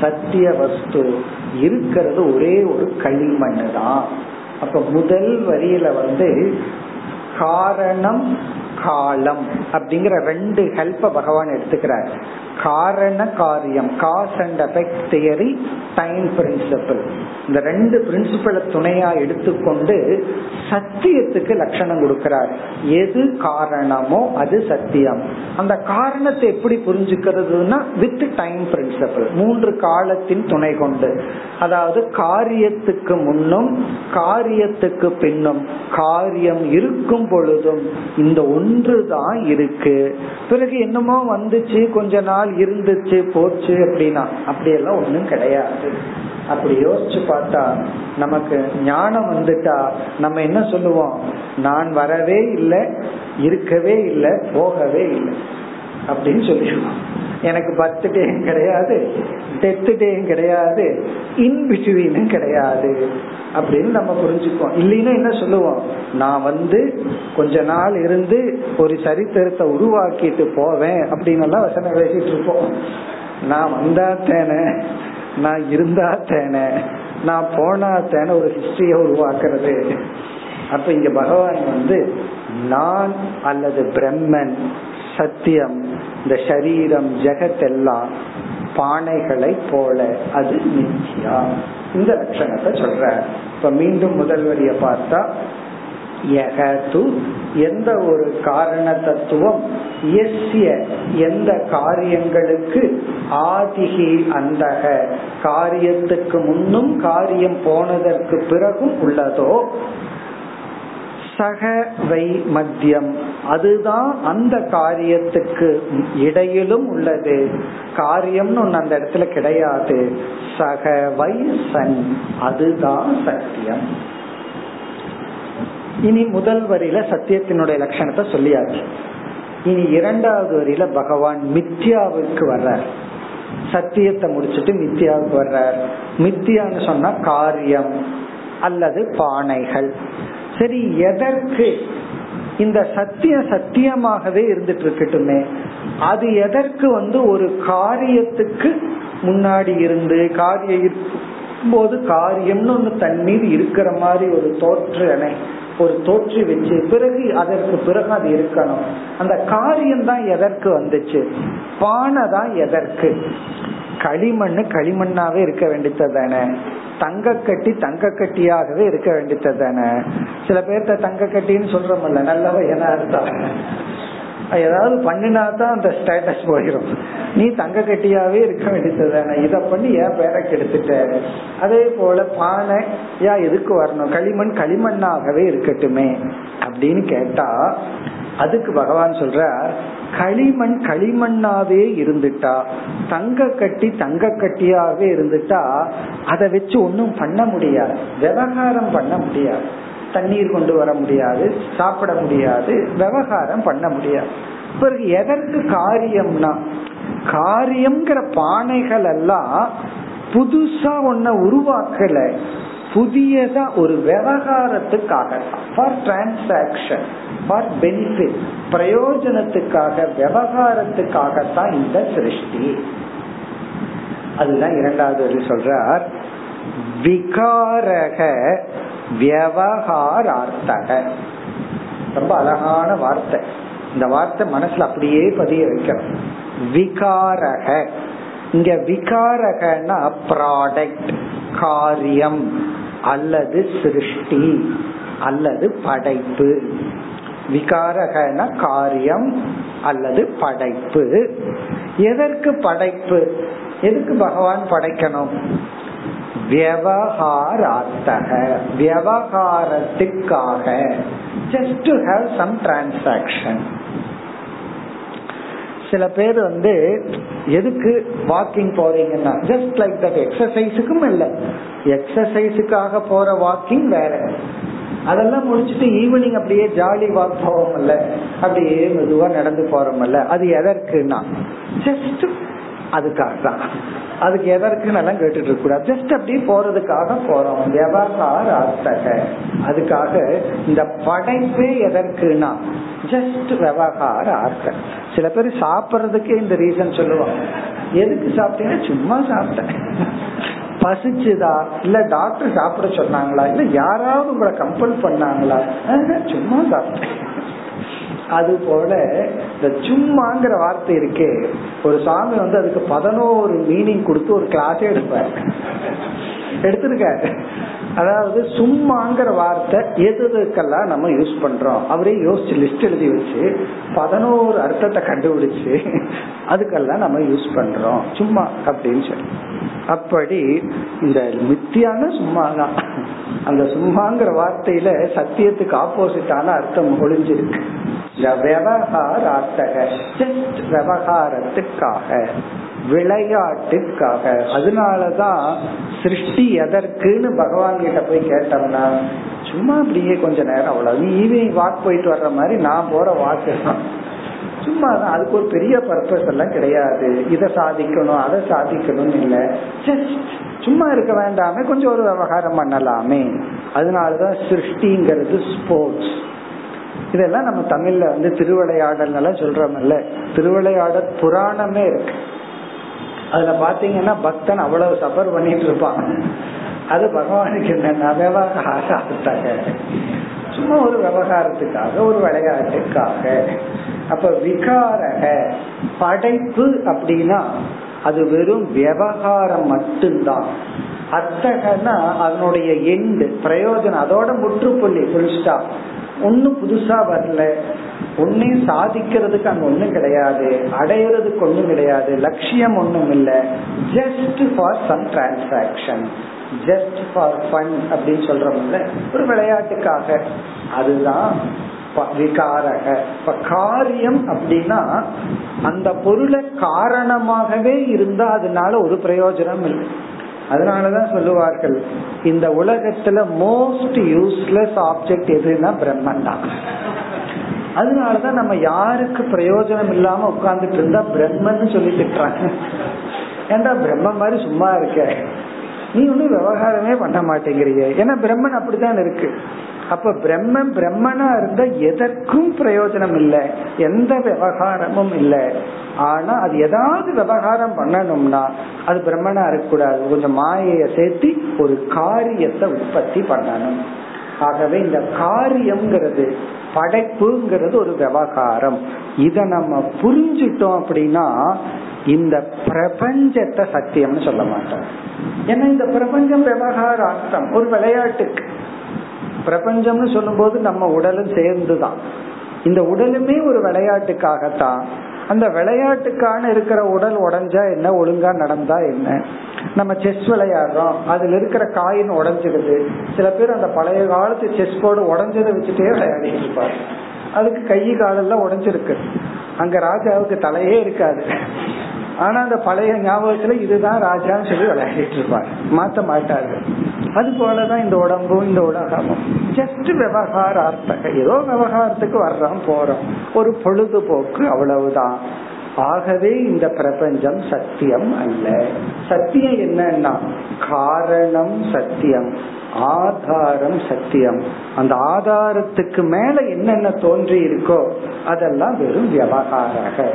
சத்திய வஸ்து இருக்கிறது ஒரே ஒரு களிமண்ணு தான். அப்ப முதல் வரியில வந்து காரணம் காலம் அப்படிங்கிற ரெண்டு ஹெல்ப்ப பகவான் எடுத்துக்கிறார். காரண காரியம். Cause and effect theory time principle இந்த ரெண்டு பிரின்சிபலை துணையா எடுத்துக்கொண்டு சத்தியத்துக்கு லட்சணம் கொடுக்கிறார். எது காரணமோ அது சத்தியம். அந்த காரணத்தை எப்படி புரிஞ்சுக்கிறதுனா வித் டைம் பிரின்சிபிள் மூன்று காலத்தின் துணை கொண்டு. அதாவது காரியத்துக்கு முன்னும் காரியத்துக்கு பின்னும் காரியம் இருக்கும் பொழுதும் இந்த ஒன்று தான் இருக்கு. பிறகு என்னமோ வந்துச்சு கொஞ்ச நாள் இருந்துச்சு போச்சு அப்படின்னா அப்படியெல்லாம் ஒண்ணும் கிடையாது. அப்படி யோசிச்சு பார்த்தா நமக்கு ஞானம் வந்துட்டா நம்ம என்ன சொல்லுவோம்? நான் வரவே இல்லை இருக்கவே இல்லை போகவே இல்லை. அப்படின்னு சொல்லிடுவோம். எனக்கு பர்த் டேயும் கிடையாது டெத் டேயும் கிடையாது இன் பிட்வீனும் கிடையாது அப்படின்னு நம்ம புரிஞ்சுக்குவோம். இல்லைன்னா என்ன சொல்லுவோம்? நான் வந்து கொஞ்ச நாள் இருந்து ஒரு சரித்திரத்தை உருவாக்கிட்டு போவேன் அப்படின்னு எல்லாம் வசனம் பேசிட்டு இருப்போம். நான் வந்தா தேனை நான் இருந்தா தேனே நான் போனா தேனை ஒரு ஹிஸ்டரிய உருவாக்குறது. அப்ப இங்க பகவான் வந்து நான் அல்லது பிரம்மன் சத்தியம் இந்த சரீரம் ஜெகத் எல்லாம் பானைகளை போல அது நிச்சயா இந்த லட்சணத்தை சொல்ற இப்ப மீண்டும் முதல் வரிய பார்த்தா யகது எந்த ஒரு காரண தத்துவம் எஸ்ய எந்த காரியங்களுக்கு ஆதிகி அந்த காரியத்துக்கு முன்னும் காரியம் போனதற்கு பிறகும் உள்ளதோ சக வை மத்தியம். அதுதான் அந்த காரியத்துக்கு இடையிலும் உள்ளது. காரியம்னு ஒன்று அந்த இடத்துல கிடையாது. சக வை சன். அதுதான் சத்தியம். இனி முதல் வரியில சத்தியத்தினுடைய லட்சணத்தை சொல்லியாச்சு. இனி இரண்டாவது வரியில பகவான் மித்யாவுக்கு வர்றார். சத்தியத்தை முடிச்சுட்டு மித்யாவுக்கு வர்றார். மித்தியான்னு சொன்னா காரியம் அல்லது பானைகள். சரி எதற்கு இந்த சத்தியம் சத்தியமாகவே இருந்துட்டு இருக்கட்டுமே? அது எதற்கு வந்து ஒரு காரியத்துக்கு முன்னாடி இருந்து காரியம் போது காரியம்னு ஒண்ணு தண்ணீர் இருக்கிற மாதிரி ஒரு தோற்றனை ஒரு தோற்றி வச்சு பிறகு அதற்கு பிறகு அது இருக்கணும். அந்த காரியம் தான் எதற்கு வந்துச்சு? பானை தான் எதற்கு? களிமண்ணு களிமண்ணாவே இருக்க வேண்டியது தானே. தங்க கட்டி தங்க கட்டியாகவே இருக்க வேண்டியது தானே. சில பேர்த்த தங்க கட்டின்னு சொல்றோம்ல நல்ல பையனா இருந்தா. ஏதாவது பண்ணினா தான் அந்த ஸ்டேட்டஸ் போயிடும் நீ தங்க கட்டியாவே இருக்க வேண்டியது தானே இத பண்ணி ஏன் பேரை கெடுத்துட்ட? அதே போல பானை யா எதுக்கு வரணும்? களிமண் களிமண்ணாகவே இருக்கட்டுமே அப்படின்னு கேட்டா அதுக்கு பகவான் சொல்ற களிமண் களிமண்ணாவே இருந்துட்டா தங்க கட்டி தங்க கட்டியாவே இருந்துட்டா அதை வச்சு ஒன்னும் பண்ண முடியாது. விவகாரம் பண்ண முடியாது. தண்ணீர் கொண்டு வர முடியாது சாப்பிட முடியாது விவகாரம் பண்ண முடியாது. பிறகு எதற்கு காரியம்னா காரியம்ங்கிற பானைகள் எல்லாம் புதுசா ஒன்ன உருவாக்கல புதியதா ஒரு விவகாரத்துக்காக ஃபார் டிரான்சாக்சன் ஃபார் பெனிஃபிட் பிரயோஜனத்துக்காக விவகாரத்துக்காகத்தான் இந்த சிருஷ்டி. அதுதான் இரண்டாவது சொல்றார். விகாரக வியவகாரார்த்தக. ரொம்ப அழகான வார்த்தை. இந்த வார்த்தை மனசுல அப்படியே பதிய வைக்கணும். விகாரக. இங்க விகாரகனா ப்ராடக்ட் காரியம் அல்லது சிருஷ்டி அல்லது படைப்பு. விகாரகன காரியம் அல்லது படைப்பு. எதற்கு படைப்பு? எதுக்கு பகவான் படைக்கணும்? வியவகாரார்த்தக வியவகாரத்துக்காக just to have some transaction சில பேர் வந்து எதுக்கு வாக்கிங் போறீங்கன்னா ஜஸ்ட் லைக் தட் எக்ஸசைஸுக்கும் இல்லை. எக்ஸசைஸுக்காக போற வாக்கிங் வேற. அதெல்லாம் முடிச்சுட்டு ஈவினிங் அப்படியே ஜாலி வாக் போவோம்ல. அப்படியே மெதுவா நடந்து போறோம்ல. அது எதற்குன்னா ஜஸ்ட் அதுக்காக தான் அதுக்கு எதற்குன்னு எல்லாம் கேட்டுட்டு இருக்க கூடாது. ஜஸ்ட் அப்படியே போறதுக்காக போறோம். விவகார அர்த்தக. அதுக்காக இந்த படைப்பே எதற்குனா ஜஸ்ட் விவகார அர்த்தம் சில பேர் சாப்பிட்றதுக்கே இந்த ரீசன் சொல்லுவாங்க. எதுக்கு சாப்பிட்டீங்கன்னா சும்மா சாப்பிட்டேன். பசிச்சுதா? இல்ல டாக்டர் சாப்பிட சொன்னாங்களா? இல்ல யாராவது உங்களை கம்பல் பண்ணாங்களா? சும்மா சாப்பிட்டேன். அது போல இந்த சும்மாங்கிற வார்த்தை இருக்கே ஒரு சாமி வந்து அதுக்கு பதினோரு மீனிங் கொடுத்து ஒரு கிளாஸே எடுப்பார். எடுத்திருக்காரு. அதாவது சும்மாங்கிற வார்த்தை எதுக்கெல்லாம் நம்ம யூஸ் பண்றோம்? அவரே யோசிச்சு லிஸ்ட் எழுதி வச்சு பதினோரு அர்த்தத்தை கண்டுபிடிச்சு அதுக்கெல்லாம் நம்ம யூஸ் பண்றோம். சும்மா அப்படின்னு சொல்லி. அப்படி இந்த மித்தியான சும்மா தான் அந்த சும்மாங்கிற வார்த்தையில சத்தியத்துக்கு ஆப்போசிட்டான அர்த்தம் ஒளிஞ்சிருக்கு. விவகாரார்த்தக ஜஸ்ட் விவகாரத்துக்காக. விளையாட்டுக்காக. அதனாலதான் சிருஷ்டி எதற்குன்னு பகவான் கிட்ட போய் கேட்டோம்னா சும்மா அப்படியே கொஞ்ச நேரம் அவ்வளவு. ஈவினிங் வாக் போயிட்டு வர்ற மாதிரி நான் போற வாக்கு தான். சும்மா தான். அதுக்கு ஒரு பெரிய பர்பஸ் எல்லாம் கிடையாது. இதை சாதிக்கணும் அதை சாதிக்கணும்னு இல்லை. ஜஸ்ட் சும்மா இருக்க வேண்டாமே. கொஞ்சம் ஒரு விவகாரம் பண்ணலாமே. அதனாலதான் சிருஷ்டிங்கிறது ஸ்போர்ட்ஸ் இதெல்லாம் நம்ம தமிழ்ல வந்து திருவிளையாடல் எல்லாம் சொல்றோம்ல. திருவிளையாடல் புராணமே இருக்கு. அதுல பாத்தீங்கன்னா பக்தன் அவ்வளவு சஃபர் பண்ணிட்டு இருப்பான். அது பகவானுக்கு என்னன்னா விவகாரத்தாக சும்மா ஒரு விவகாரத்துக்காக ஒரு விளையாட்டுக்காக. அப்ப விகாரக படைப்பு அப்படின்னா அது வெறும் விவகாரம் மட்டும்தான். அத்தகன்னா அதனுடைய எண்டு பிரயோஜனம் அதோட முற்றுப்புள்ளி புரிச்சுட்டா ஒன்னும் புதுசா வரல. ஒன்னையும் சாதிக்கிறதுக்கு அங்க ஒண்ணும் கிடையாது அடையிறதுக்கு ஒண்ணும் கிடையாது லட்சியம் ஒண்ணும் இல்ல. Just for some transaction just for fun அப்படின்னு சொல்றோம்ல ஒரு விளையாட்டுக்காக. அதுதான் விகாரக. இப்ப காரியம் அப்படின்னா அந்த பொருளை காரணமாகவே இருந்தா அதனால ஒரு பிரயோஜனம் இல்லை. அதனாலதான் சொல்லுவார்கள் இந்த உலகத்துல மோஸ்ட் யூஸ்லெஸ் ஆப்ஜெக்ட் எதுன்னா பிரம்மன் தான் அதனாலதான் நம்ம யாருக்கு பிரயோஜனம் இல்லாம உட்கார்ந்துட்டு இருந்தா பிரம்மன்னு சொல்லி திட்டுறாங்க ஏன்டா பிரம்ம மாதிரி சும்மா இருக்க? நீ ஒன்னும் விவகாரமே பண்ண மாட்டேங்கிறிய. ஏன்னா பிரம்மன் அப்படித்தான் இருக்கு. அப்ப பிரம்மன் பிரம்மனா இருந்தா எதற்கும் பிரயோஜனம் இல்லை. எந்த விவகாரமும் இல்லை. ஆனா அது ஏதாவது விவகாரம் பண்ணணும்னா அது பிரம்மனா இருக்கக்கூடாது. கொஞ்சம் மாயைய சேர்த்து ஒரு காரியத்தை உற்பத்தி பண்ணணும். ஆகவே இந்த காரியம்ங்கிறது படைப்புங்கிறது ஒரு விவகாரம். இத நம்ம புரிஞ்சிட்டோம் அப்படின்னா இந்த பிரபஞ்சத்தை சத்தியம்னு சொல்ல மாட்டோம். ஏன்னா இந்த பிரபஞ்சம் விவகார அர்த்தம். ஒரு விளையாட்டுக்கு. பிரபஞ்சம்னு சொல்லும் போது நம்ம உடலும் சேர்ந்துதான். இந்த உடலுமே ஒரு விளையாட்டுக்காகத்தான். அந்த விளையாட்டுக்கான இருக்கிற உடல் உடஞ்சா என்ன? ஒழுங்கா நடந்தா என்ன? நம்ம செஸ் விளையாடுறோம். அதுல இருக்கிற காயின் உடஞ்சிடுது சில பேர் அந்த பழைய காலத்து செஸ் போர்டு உடஞ்சதை வச்சுட்டே விளையாடிட்டு இருப்பாரு அதுக்கு கை காலெல்லாம் உடஞ்சிருக்கு. அங்க ராஜாவுக்கு தலையே இருக்காது. ஆனா அந்த பழைய ஞாபகத்துல இதுதான் ராஜான்னு சொல்லி விளையாடிட்டு இருப்பார் மாத்த மாட்டாரு அது போலதான் இந்த உடம்பும் இந்த உலகமும். ஜஸ்ட் விவகாரார்த்தக ஏதோ விவகாரத்துக்கு வர்றோம் போறோம். ஒரு பொழுதுபோக்கு அவ்வளவுதான். ஆகவே இந்த பிரபஞ்சம் சத்தியம் அல்ல. சத்தியம் என்னன்னா காரணம் சத்தியம் ஆதாரம் சத்தியம். அந்த ஆதாரத்துக்கு மேல என்னென்ன தோன்றி இருக்கோ அதெல்லாம் வெறும் விவகாரக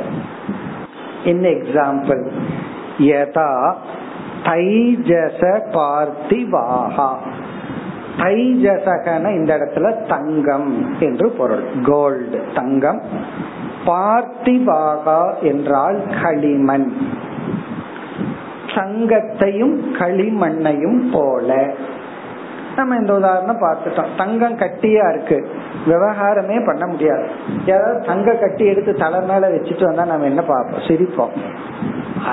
என்ன எக்ஸாம்பிள் யதா தைஜச பார்த்திவாகா தைஜசகன இந்த இடத்துல தங்கம் என்று பொருள். கோல்டு தங்கம். பார்த்திபாகா என்றால் களிமண். தங்கத்தையும் களிமண்ணையும் போல. நம்ம இந்த உதாரணம் பார்த்துட்டோம். தங்கம் கட்டியா இருக்கு. விவகாரமே பண்ண முடியாது. ஏதாவது தங்க கட்டி எடுத்து தலை மேல வச்சுட்டு வந்தா நம்ம என்ன பார்ப்போம்? சிரிப்போம்.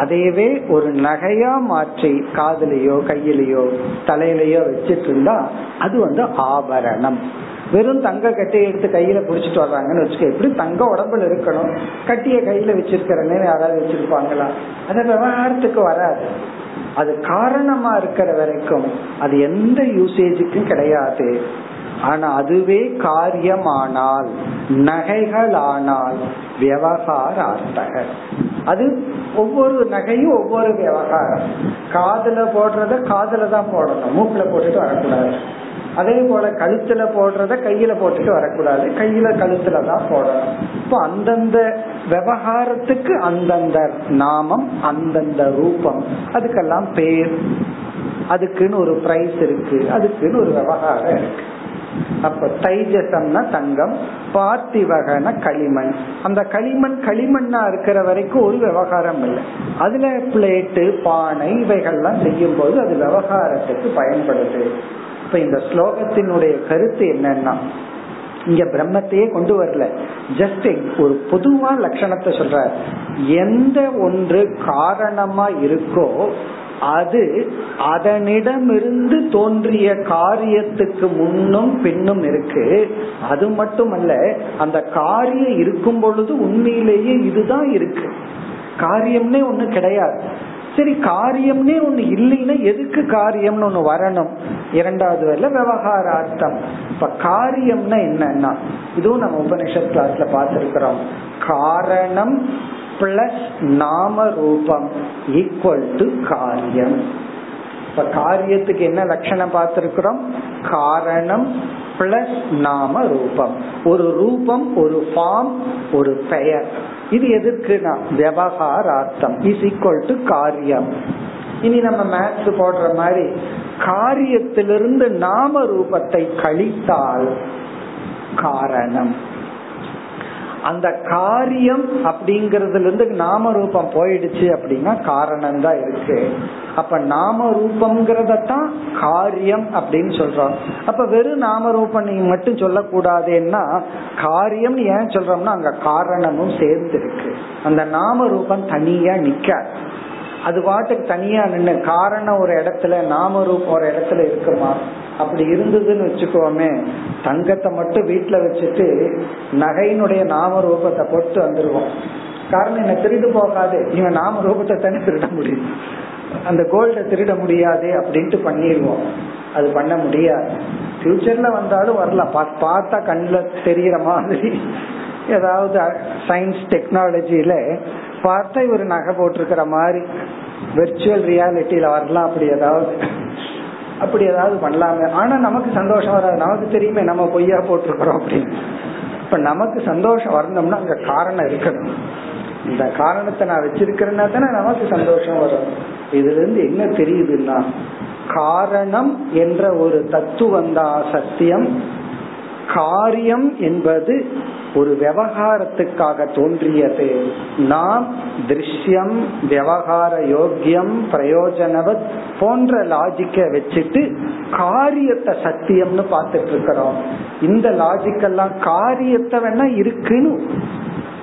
அதையவே ஒரு நகையா மாற்றி காதலையோ கையிலையோ தலையிலையோ வச்சிட்டு இருந்தா அது வந்து ஆபரணம். வெறும் தங்க கட்டியை எடுத்து கையில புடிச்சிட்டு வர்றாங்கன்னு வச்சுக்க எப்படி தங்க உடம்புல இருக்கணும்? கட்டிய கையில வச்சிருக்கிறேன்னு யாராவது வச்சிருப்பாங்களா? அந்த விவகாரத்துக்கு வராது. அது காரணமா இருக்கிற வரைக்கும் அது எந்த யூசேஜுக்கும் கிடையாது. ஆனா அதுவே காரியமானால் நகைகளானால் விவகார அர்த்தக அது ஒவ்வொரு நகையும் ஒவ்வொரு விவகாரம். காதுல போடுறத காதுல தான் போடணும். மூக்குல போட்டுட்டு வரக்கூடாது. அதே போல கழுத்துல போடுறத கையில போட்டுட்டு வரக்கூடாது. கையில கழுத்துல தான் போடணும். இப்போ அந்தந்த விவகாரத்துக்கு அந்தந்த நாமம் அந்தந்த ரூபம். அதுக்கெல்லாம் பேர். அதுக்குன்னு ஒரு பிரைஸ் இருக்கு. அதுக்குன்னு ஒரு விவகாரம் இருக்கு. அப்ப தைஜசம்னா தங்கம் பார்த்திவகன களிமண். அந்த களிமண் களிமண்ணா இருக்கிற வரைக்கும் ஒரு விவகாரம் இல்லை. அதுல பிளேட்டு பானை இவைகள்லாம் செய்யும் போது அது விவகாரத்துக்கு பயன்படுது. இப்ப இந்த ஸ்லோகத்தினுடைய கருத்து என்னன்னா இங்க பிரம்மத்தையே கொண்டு வரல. ஜஸ்ட் ஒரு பொதுவா லட்சணத்தை சொல்ற எந்த ஒன்று காரணமா இருக்கோ அது அதனிடமிருந்து தோன்றிய காரியத்துக்கு முன்னும் பின்னும் இருக்கு. அது மட்டுமல்ல அந்த காரியம் இருக்கும் பொழுது உண்மையிலேயே இதுதான் இருக்கு. காரியம்னே ஒண்ணு கிடையாது. சரி காரியம்னே ஒண்ணு இல்லைன்னா எதுக்கு காரியம்னு ஒண்ணு வரணும்? இரண்டாவது வரல விவகாரார்த்தம். இப்ப காரியம்னா என்னன்னா இதுவும் நம்ம உபனிஷத் கிளாஸ்ல பார்த்திருக்கிறோம். காரணம் பிளஸ் நாம ரூபம் ஈக்குவல் டு காரியம். இப்ப காரியத்துக்கு என்ன லட்சணம் பார்த்திருக்கிறோம்? காரணம் பிளஸ் நாம ரூபம் ஒரு ரூபம் ஒரு ஃபார்ம் ஒரு பெயர். இது எதற்குனா? விவகாரார்த்தம். இஸ் ஈக்குவல் டு காரியம். இனி நம்ம மேத்ஸ் போடுற மாதிரி காரியத்திலிருந்து நாம ரூபத்தை கழித்தால் காரணம். அந்த காரியம் அப்படிங்கறதுல இருந்து நாம ரூபம் போயிடுச்சு அப்படின்னா காரணம் தான் இருக்கு. அப்ப நாம ரூபம்ங்கிறதான் காரியம் அப்படின்னு சொல்றோம். அப்ப வெறும் நாம ரூபம் நீ மட்டும் சொல்லக்கூடாதுன்னா காரியம் ஏன் சொல்றோம்னா அங்க காரணமும் சேர்ந்து இருக்கு அந்த நாம ரூபம் தனியா நிக்க அது பாட்டுக்கு தனியா நின்று காரணம் ஒரு இடத்துல நாம ரூபம் ஒரு இடத்துல இருக்குமா? அப்படி இருந்ததுன்னு வச்சுக்கோமே தங்கத்தை மட்டும் வீட்டுல வச்சுட்டு நகையினுடைய நாம ரூபத்தை போட்டு வந்துருவோம். காரணம் என்ன திருடு போகாது. இவன் நாம ரூபத்தை தானே திருட முடியும். அந்த கோல்ட திருட முடியாது அப்படின்ட்டு பண்ணிடுவோம் அது பண்ண முடியாது. ஃபியூச்சர்ல வந்தாலும் வரலாம். பார்த்தா கண்ணில் தெரியற மாதிரி. ஏதாவது சயின்ஸ் டெக்னாலஜியில பார்த்தா இவர் நகை போட்டிருக்கிற மாதிரி. வெர்ச்சுவல் ரியாலிட்டியில வரலாம் அப்படி ஏதாவது. அப்படி ஏதாவது பண்ணலாமே. ஆனா நமக்கு சந்தோஷம் வராது. நமக்கு தெரியுமே நம்ம பொய்யா போட்டிருக்கிறோம் அப்படின்னு. இப்ப நமக்கு சந்தோஷம் வரணும்னா அங்க காரணம் இருக்கணும். இந்த காரணத்தை நான் வச்சிருக்கிறேன்னா தானே நமக்கு சந்தோஷம் வரும். இதுல இருந்து என்ன தெரியுதுன்னா காரணம் என்ற ஒரு தத்துவம் தான் சத்தியம். காரியம் என்பது ஒரு விவகாரத்துக்காக தோன்றியது. நாம் திருஷ்யம் விவகார யோக்கியம் பிரயோஜனவத் போன்ற லாஜிக்க வச்சுட்டு காரியத்தை சத்தியம்னு பார்த்துட்டு இருக்கிறோம். இந்த லாஜிக்கெல்லாம் காரியத்தை வேணா இருக்குன்னு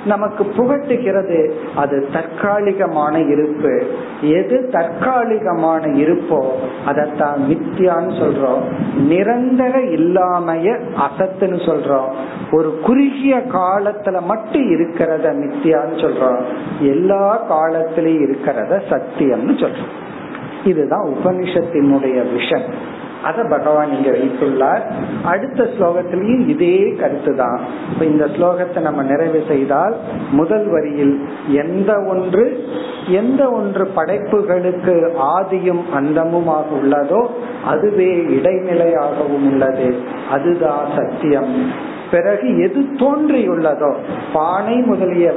நமக்கு புகட்டுகிறது. அது தற்காலிகமான இருப்பு. எது தற்காலிகமான இருப்போ அதத்தான் மித்தியான்னு சொல்றோம். நிரந்தர இல்லாமைய அசத்துன்னு சொல்றோம். ஒரு குறுகிய காலத்துல மட்டும் இருக்கிறத மித்தியான்னு சொல்றோம். எல்லா காலத்திலயும் இருக்கிறத சத்தியம்னு சொல்றோம். இதுதான் உபனிஷத்தினுடைய விஷன். அத பகவான் இங்க வைத்துள்ளார். அடுத்த ஸ்லோகத்திலையும் இதே கருத்து தான் இப்ப இந்த ஸ்லோகத்தை நம்ம நிறைவு செய்தால் முதல் வரியில் எந்த ஒன்று எந்த ஒன்று படைப்புகளுக்கு ஆதியும் அந்தமுமாக உள்ளதோ அதுவே இடைநிலையாகவும் உள்ளது. அதுதான் சத்தியம். பிறகு எது தோன்றியுள்ளதோ பானை முதலிய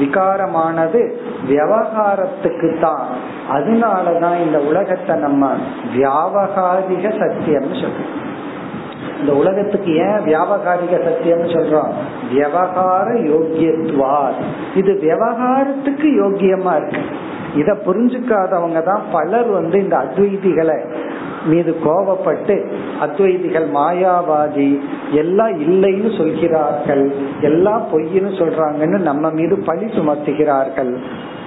விகாரமானது விவகாரத்துக்கு தான் அதனாலதான் இந்த உலகத்தை நம்ம வியாபகாரிக சத்தியம்னு சொல்றோம். இந்த உலகத்துக்கு ஏன் வியாபகாரிக சத்தியம்னு சொல்றோம்? விவகார யோகியத்வார் இது விவகாரத்துக்கு யோக்கியமா இருக்கு. இத புரிஞ்சுக்காதவங்க தான் பலர் வந்து இந்த அத்வைதிகளை மீது கோபப்பட்டு அத்வைதிகள் மாயாவாதி எல்லாம் இல்லைன்னு சொல்கிறார்கள் எல்லாம் பொய்ன்னு சொல்றாங்கன்னு நம்ம மீது பழி சுமத்துகிறார்கள்.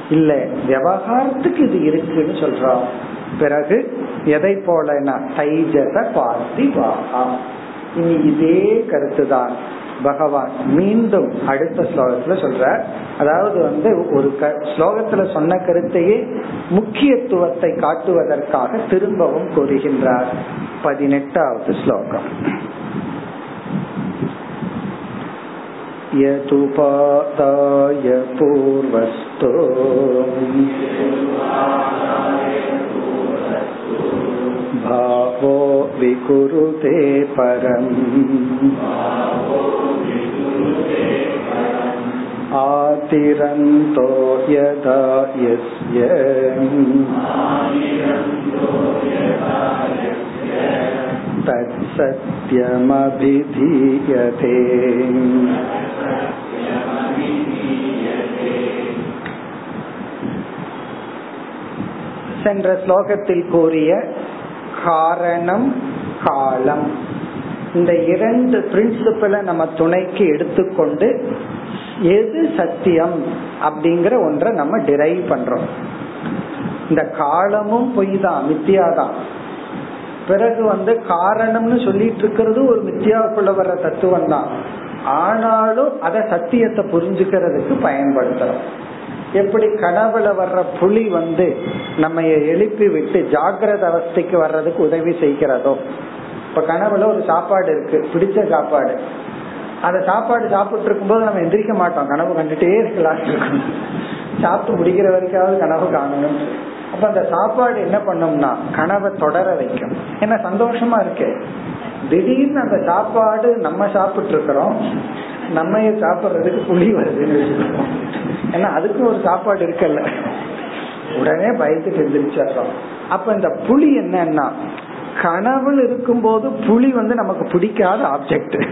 இல்ல விவகாரத்துக்கு இது இருக்குன்னு சொல்றோம் பிறகு எதை போலனா தைஜத பார்த்தி வாகா இனி இதே கருத்துதான். பகவான் மீண்டும் அடுத்த ஸ்லோகத்துல சொல்ற அதாவது வந்து ஒரு ஸ்லோகத்துல சொன்ன கருத்தையே முக்கியத்துவத்தை காட்டுவதற்காக திரும்பவும் கூறுகின்றார். பதினெட்டாவது ஸ்லோகம். यदुपादाय पूर्वस्तो भावो विकुरुते परम् आतिरन्तो यदा यस्य तत्सत्यमभिधीयते சென்ற ஸ்லோகத்தில் கூறிய காரணம் காலம் இந்த இரண்டு பிரின்சிபலை நம்ம துணைக்கு எடுத்துக்கொண்டு எது சத்தியம் அப்படிங்கிற ஒன்றை நம்ம டிரைவ் பண்றோம் இந்த காலமும் பொய் தான் மித்தியாதான் பிறகு வந்து காரணம்னு சொல்லிட்டு இருக்கிறது ஒரு மித்தியாவுக்குள்ள வர்ற தத்துவம் தான். ஆனாலும் அத சத்தியத்தை புரிஞ்சுக்கிறதுக்கு பயன்படுத்துறோம். எப்படி கனவுல வர்ற புலி வந்து நம்ம எழுப்பி விட்டு ஜாகிரத அவஸ்தைக்கு வர்றதுக்கு உதவி செய்கிறதோ? இப்ப கனவுல ஒரு சாப்பாடு இருக்கு பிடிச்ச சாப்பாடு. அந்த சாப்பாடு சாப்பிட்டு இருக்கும்போது நம்ம எந்திரிக்க மாட்டோம். கனவு கண்டுட்டே இருக்கலாம். சாப்பிட்டு முடிக்கிற வரைக்காவது கனவு காணணும் அப்ப அந்த சாப்பாடு என்ன பண்ணும்னா கனவை தொடர வைக்கும். என்ன சந்தோஷமா இருக்கு? திடீர்னு அந்த சாப்பாடு நம்ம சாப்பிட்டு இருக்கிறோம் நம்ம சாப்பிடுறதுக்கு புளி வருதுன்னு வச்சுக்கோம் ஏன்னா அதுக்கும் ஒரு சாப்பாடு இருக்குல்ல. உடனே பயத்துக்கு எந்திரிச்சிடுறோம். அப்ப இந்த புளி என்னன்னா கனவுல இருக்கும்போது புலி வந்து நமக்கு பிடிக்காத ஆப்ஜெக்ட்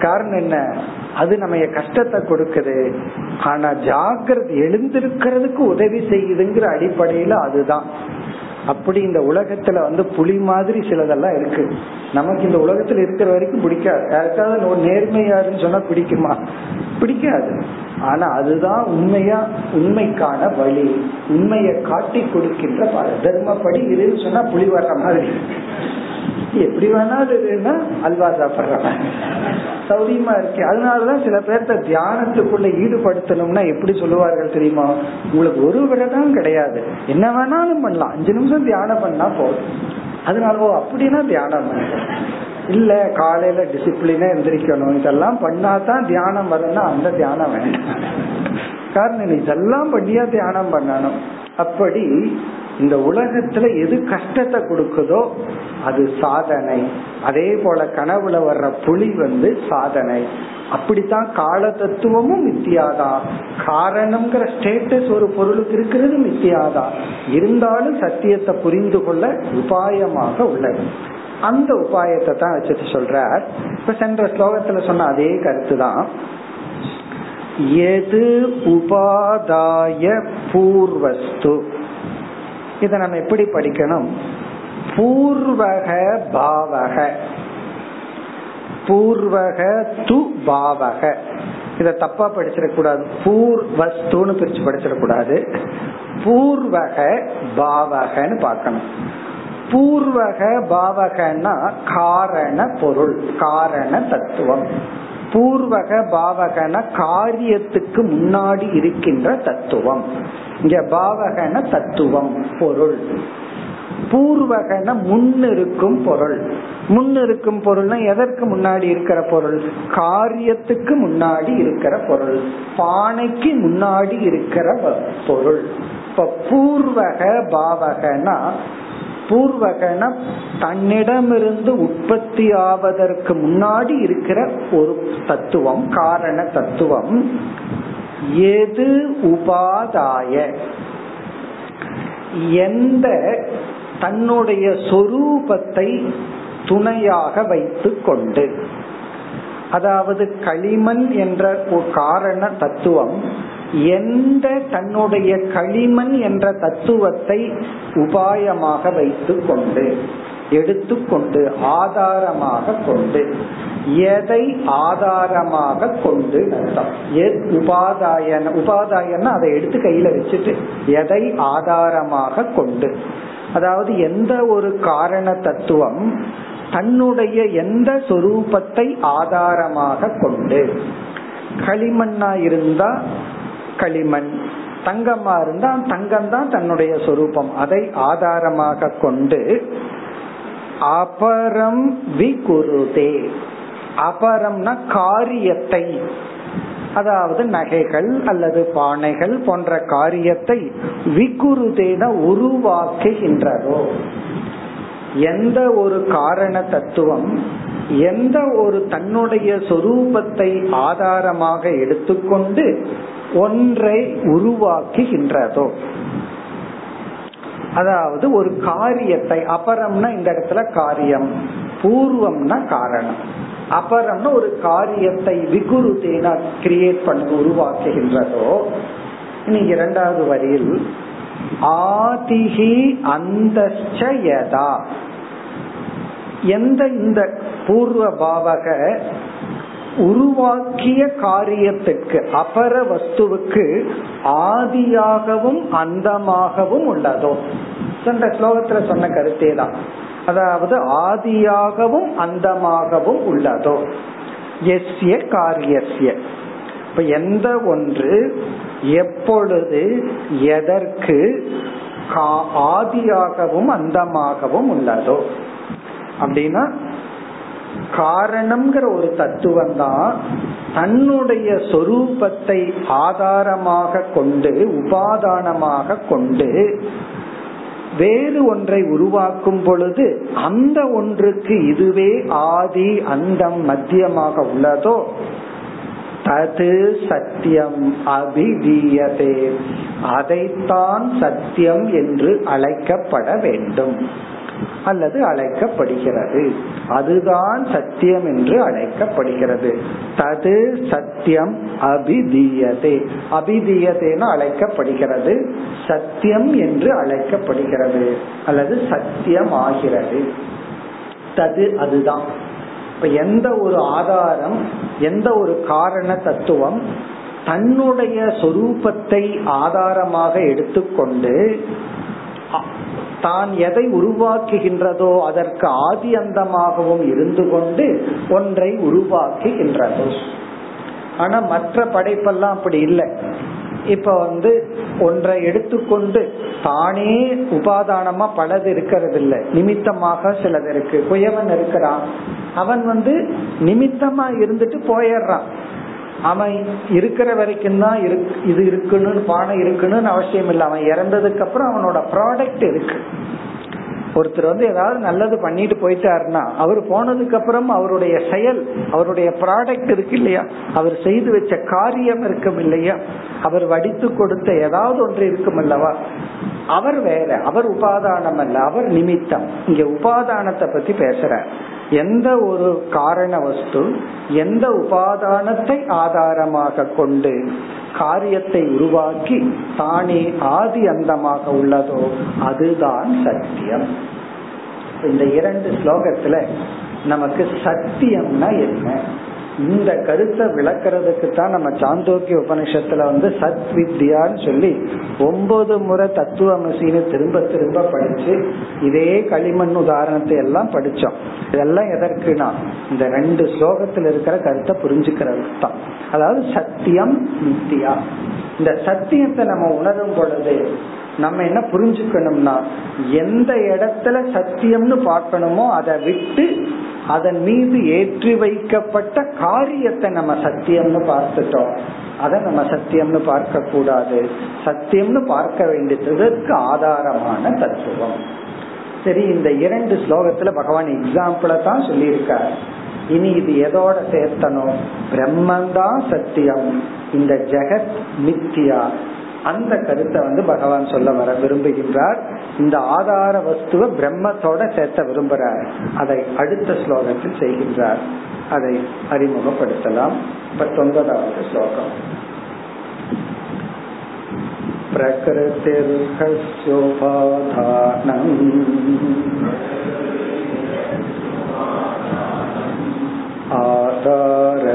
காரணம் என்ன? அது நம்ம கஷ்டத்தை கொடுக்குது. ஆனா ஜாகிரதை எழுந்திருக்கிறதுக்கு உதவி செய்யுதுங்கிற அடிப்படையில அதுதான். அப்படி இந்த உலகத்துல வந்து புலி மாதிரி சிலதெல்லாம் இருக்கு. நமக்கு இந்த உலகத்துல இருக்கிற வரைக்கும் பிடிக்காது. யாருக்காவது நேர்மையாருன்னு சொன்னா பிடிக்குமா? பிடிக்காது. ஆனா அதுதான் உண்மையா உண்மைக்கான வழி. உண்மையை காட்டி கொடுக்கின்ற தர்மப்படி இதுன்னு சொன்னா புலி வர்ற மாதிரி. எப்படி வேணாலும் அல்வா சாப்பிடுறவன் சௌரியமா இருக்கு. அதனாலதான் சில பேர்த்த தியானத்துக்குள்ள ஈடுபடுத்தணும்னா எப்படி சொல்லுவார்கள் தெரியுமா? உங்களுக்கு ஒரு விரதம் கிடையாது. என்ன வேணாலும் பண்ணலாம். அஞ்சு நிமிஷம் தியானம் பண்ணா போதும். அதனால ஓ அப்படின்னா தியானம் இல்ல காலையில டிசிப்ளினா எந்திரிக்கணும். இதெல்லாம் பண்ணாதான் தியானம் வரணும்னா அந்த தியானம் வேண்டாம் காரணம் இதெல்லாம் பண்ணியா தியானம் பண்ணணும். அப்படி இந்த உலகத்துல எது கஷ்டத்தை கொடுக்குதோ அது சாதனை. அதே போல கனவுல வர்ற புலி வந்து சாதனை. அப்படித்தான் கால தத்துவமும் மித்தியாதான் காரணம்ங்கிற ஸ்டேட்டஸ் ஒரு பொருளுக்கு இருக்கிறது மித்தியாதான் இருந்தாலும் சத்தியத்தை புரிந்து கொள்ள உபாயமாக உள்ளது. அந்த உபாயத்தை தான் வச்சுட்டு சொல்றார். இப்ப சென்ற ஸ்லோகத்துல சொன்ன அதே கருத்து தான் எது உபாதாய பூர்வஸ்து? இத நம்ம எப்படி படிக்கணும்? பூர்வக பாவக. பூர்வக து பாவக. இத தப்பா படிச்சிடக்கூடாது பூர்வஸ்துன்னு பிரிச்சு படிச்சிடக்கூடாது பூர்வக பாவகன்னு பார்க்கணும். பூர்வக பாவகன்னா காரண பொருள் காரண தத்துவம். பூர்வக பாவகன காரியத்துக்கு முன்னாடி இருக்கின்ற தத்துவம். இங்க பாவகன தத்துவம் பொருள். பூர்வகன முன்னிருக்கும் பொருள். முன்னிருக்கும் பொருள்னா எதற்கு முன்னாடி இருக்கிற பொருள்? காரியத்துக்கு முன்னாடி இருக்கிற பொருள். பானைக்கு முன்னாடி இருக்கிற பொருள். இப்ப பூர்வக பாவகனா பூர்வகன தன்னிடமிருந்து உற்பத்தி ஆவதற்கு முன்னாடி இருக்கிற ஒரு தத்துவம் காரண தத்துவம். எது உபாதாய? எந்த தன்னுடைய சொரூபத்தை துணையாக வைத்து கொண்டு அதாவது களிமண் என்ற ஒரு காரண தத்துவம் எந்த தன்னுடைய களிமண் என்ற தத்துவத்தை உபாயமாக வைத்து கொண்டு எடுத்துக்கொண்டு ஆதாரமாக கொண்டு எதை ஆதாரமாக கொண்டு அர்த்தம் உபாதாயன உபாதாயன்னா அதை எடுத்து கையில வச்சுட்டு எதை ஆதாரமாக கொண்டு. அதாவது எந்த ஒரு காரண தத்துவம் தன்னுடைய எந்த சொரூபத்தை ஆதாரமாக கொண்டு களிமண்ணா இருந்தா களிமண். தங்கமா இருந்தா தங்கம் தான் தன்னுடைய சொரூபம். அதை ஆதாரமாக கொண்டு அபரம் விகுருதே. அபரம்னா காரியத்தை. அதாவது நகைகள் அல்லது பானைகள் போன்ற காரியத்தை விகுருதேன உருவாக்குகின்றதோ. எந்த ஒரு காரண தத்துவம் எந்த ஒரு தன்னுடைய சொரூபத்தை ஆதாரமாக எடுத்துக்கொண்டு ஒன்றை உருவாக்குகின்றதோ. அதாவது ஒரு காரியத்தை அபரம்னா இந்த இடத்துல காரியம் பூர்வம்னா காரணம். அபரம்னா ஒரு காரியத்தை விகுருதேனா கிரியேட் பண்ணி உருவாக்குகின்றதோ. இனி இரண்டாவது வரியில் ஆதிகி அந்த எந்த இந்த பூர்வ பாவக உருவாக்கிய காரியத்துக்கு அபர வஸ்துவுக்கு ஆதியாகவும் அந்தமாகவும் உள்ளதோ? சென்ற ஸ்லோகத்துல சொன்ன கருத்தே தான் அதாவது ஆதியாகவும் அந்தமாகவும் உள்ளதோ? எஸ்ய காரியஸ்ய. இப்ப எந்த ஒன்று எப்பொழுது எதற்கு ஆதியாகவும் அந்தமாகவும் உள்ளதோ? அப்படின்னா காரணம்ங்கிற ஒரு தத்துவம் தான் தன்னுடைய சொரூபத்தை ஆதாரமாக கொண்டு உபாதானமாக கொண்டு வேறு ஒன்றை உருவாக்கும் பொழுது அந்த ஒன்றுக்கு இதுவே ஆதி அந்தம் மத்தியமாக உள்ளதோ? தது சத்தியம் அபிதீயதே. அதைத்தான் சத்தியம் என்று அழைக்கப்பட வேண்டும். அல்லது அழைக்கப்படுகிறது. அதுதான் சத்தியம் என்று அழைக்கப்படுகிறது. தது சத்தியம் அபிதீயதே. அபிதீயதேன்னு அழைக்கப்படுகிறது. சத்தியம் என்று அழைக்கப்படுகிறது. அல்லது சத்தியம் ஆகிறது தது அதுதான். இப்ப எந்த ஒரு ஆதாரம் எந்த ஒரு காரண தத்துவம் தன்னுடைய சொரூபத்தை ஆதாரமாக எடுத்துக்கொண்டு தான் எதை உருவாக்குகின்றதோ அதற்கு ஆதி அந்தமாகவும் இருந்து கொண்டு ஒன்றை உருவாக்குகின்றதோ. ஆனா மற்ற படைப்பெல்லாம் அப்படி இல்லை. இப்ப வந்து ஒன்றை எடுத்துக்கொண்டு தானே உபாதானமா பலது இருக்கிறது இல்லை நிமித்தமாக சிலது இருக்கு. குயவன் இருக்கிறான். அவன் வந்து நிமித்தமா இருந்துட்டு போயிடுறான். அவன் இருக்கிற வரைக்கும் தான் இது இருக்கணும்னு பானை இருக்கணும்னு அவசியம் இல்லை அவன் இறந்ததுக்கு அப்புறம் அவனோட ப்ராடக்ட் இருக்கு. ஒருத்தர் வந்து ஏதாவது நல்லது பண்ணிட்டு போயிட்டாருன்னா அவர் போனதுக்கு அப்புறம் அவருடைய செயல் அவருடைய ப்ராடக்ட் இருக்கு இல்லையா? அவர் செய்து வச்ச காரியம் இருக்கும் இல்லையா? அவர் வடித்து கொடுத்த ஏதாவது ஒன்று இருக்கும் அல்லவா? அவர் வேற அவர் உபாதானம் அல்ல அவர் நிமித்தம். இங்க உபாதானத்தை பத்தி பேசுற எந்த ஒரு காரண வஸ்து எந்த உபாதானத்தை ஆதாரமாக கொண்டு காரியத்தை உருவாக்கி தானே ஆதி அந்தமாக உள்ளதோ அதுதான் சத்தியம். இந்த இரண்டு ஸ்லோகத்துல நமக்கு சத்தியம்னா என்ன? இந்த கருத்தை விளக்குறதுக்கு தான் நம்ம சாந்தோக்கிய உபனிஷத்துல வந்து சத் வித்யான்னு சொல்லி ஒன்பது முறை தத்துவமசின்னு திரும்ப திரும்ப படிச்சு இதே களிமண் உதாரணத்தை எல்லாம் படிச்சோம். இதெல்லாம் எதற்குனா இந்த ரெண்டு ஸ்லோகத்துல இருக்கிற கருத்தை புரிஞ்சுக்கிறது தான். அதாவது சத்தியம் வித்யா இந்த சத்தியத்தை நம்ம உணரும் பொழுது நம்ம என்ன புரிஞ்சுக்கணும்னா எந்த இடத்துல சத்தியம்னு பார்க்கணுமோ அதை விட்டு அதன் மீது ஏற்றி வைக்கப்பட்ட காரியத்தை நம்ம சத்தியம்னு பார்த்துட்டோம். அதை நம்ம சத்தியம்னு பார்க்க கூடாது சத்தியம்னு பார்க்க வேண்டியதற்கு ஆதாரமான தத்துவம். சரி இந்த இரண்டு ஸ்லோகத்துல பகவான் எக்ஸாம்பிள தான் சொல்லியிருக்கார். இனி இது எதோட சேர்த்தனும் பிரம்மந்தான் சத்தியம். இந்த ஜெகத் மித்தியா. அந்த கருத்தை வந்து பகவான் சொல்ல வர விரும்புகின்றார் இந்த ஆதார வஸ்துவ பிரம்மத்தோட சேர்த்த விரும்புறார் அதை அடுத்த ஸ்லோகத்தில் செய்கின்றார் அதை அறிமுகப்படுத்தலாம் பத்தொன்பதாவது ஸ்லோகம் प्रकृतिर्हस्योपाधानम् आधार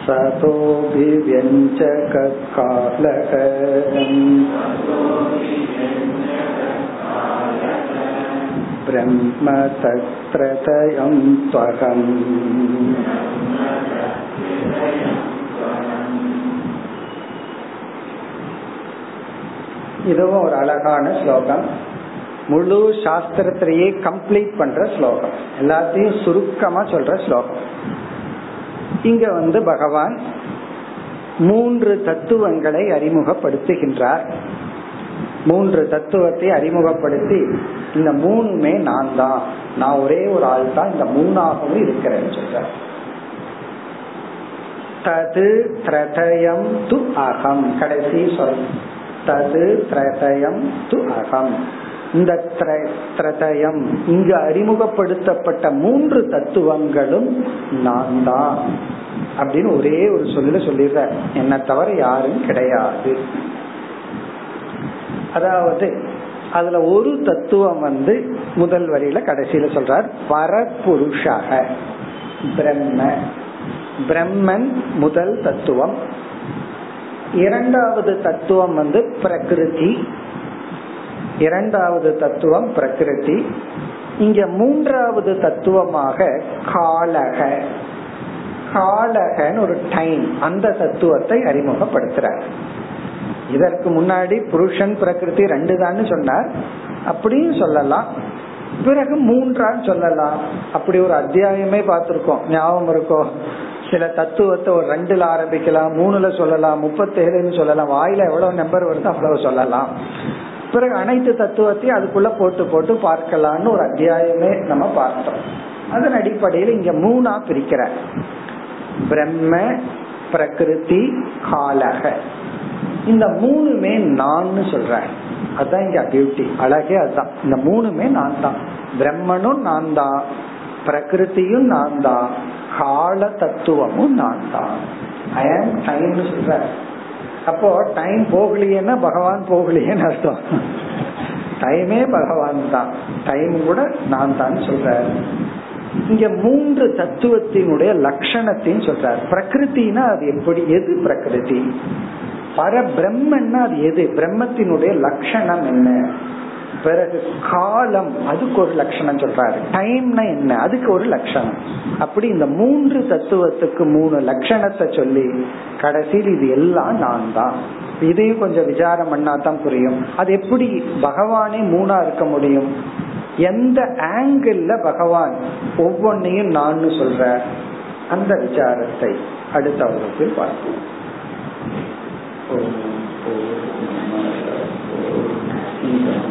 पुरुष परः सतोऽभिव्यञ्जककालः ब्रह्म तत्प्रतयं त्वहम् இதுவும் ஒரு அழகான ஸ்லோகம் முழு சாஸ்திரத்திலேயே கம்ப்ளீட் பண்ற ஸ்லோகம் எல்லாத்தையும் சுருக்கமா சொல்ற ஸ்லோகம் இங்க வந்து பகவான் மூன்று தத்துவங்களை அறிமுகப்படுத்துகின்றார். மூன்று தத்துவத்தை அறிமுகப்படுத்தி இந்த மூணுமே நான் தான் நான் ஒரே ஒரு ஆள் தான் இந்த மூணாகவும் இருக்கிறேன்னு சொல்ற தது திரதயம் து அகம். கடைசி சொல். தது திரதயம் து அகம். இந்த திரதயம் இங்கு அறிமுகப்படுத்தப்பட்ட மூன்று தத்துவங்களும் நான் தான் அப்படின்னு ஒரே ஒரு சொல்ல சொல்லிடுற என்ன தவிர யாரும் கிடையாது. அதாவது அதுல ஒரு தத்துவம் வந்து முதல் வரியில கடைசியில சொல்றார் பரபுருஷக பிரம்ம. பிரம்மன் முதல் தத்துவம். இரண்டாவது தத்துவம் வந்து பிரகிருதி. இரண்டாவது தத்துவம் பிரகிருதி. இங்க மூன்றாவது தத்துவமாக காலக. காலகன்னு ஒரு டைம் அந்த தத்துவத்தை அறிமுகப்படுத்துறார். இதற்கு முன்னாடி புருஷன் பிரகிருதி ரெண்டு தான் சொன்னார். அப்படியும் சொல்லலாம். பிறகு மூன்றான்னு சொல்லலாம். அப்படி ஒரு அத்தியாயமே பார்த்திருக்கோம். ஞாபகம் இருக்கோ? சில தத்துவத்தை ஒரு ரெண்டுல ஆரம்பிக்கலாம் மூணுல சொல்லலாம் முப்பத்தேழுன்னு சொல்லலாம். வாயில எவ்வளவு நம்பர் வருதோ அவ்வளவு சொல்லலாம். பிறகு அனைத்து தத்துவத்தையும் அதுக்குள்ள போட்டு போட்டு பார்க்கலாம்னு ஒரு அத்தியாயமே நம்ம பார்த்தோம். அதன் அடிப்படையில் இங்க மூணா பிரிக்கிற. பிரம்ம பிரகிருதி காலக. இந்த மூணுமே நான் சொல்றேன். அதுதான் இங்க பியூட்டி அழகே அதுதான். இந்த மூணுமே நான் தான் பிரம்மனும் நான் தான் பிரகிருத்தியும் நான் தான் கால தத்துவமும் நான் தான் ஐ ஆம் டைம்னு சொல்ற அப்போ டைம் போகலையேன்னா பகவான் போகலையேன்னு அர்த்தம். டைமே பகவான் தான். டைம் கூட நான் தான் சொல்றேன் இங்க மூன்று தத்துவத்தினுடைய லட்சணத்தையும் சொல்றார். பிரகிருத்தினா அது எப்படி? எது பிரகிருதி? பர பிரம்மன்னா அது எது? பிரம்மத்தினுடைய லட்சணம் என்ன? பிறகு காலம் அதுக்கு ஒரு லட்சணம் சொல்றாரு. டைம்னா என்ன? அதுக்கு ஒரு லட்சணம். அப்படி இந்த மூன்று தத்துவத்துக்கு மூணு லட்சணத்தை சொல்லி கடைசியில் இது எல்லாம் நான் தான் இதையும் கொஞ்சம் விசாரம் பண்ணா தான் புரியும். அது எப்படி பகவானே மூணா இருக்க முடியும்? எந்த ஆங்கிள் பகவான் ஒவ்வொன்னையும் நான் சொல்ற? அந்த விசாரத்தை அடுத்த வகுப்பில் பார்ப்போம். ஓம்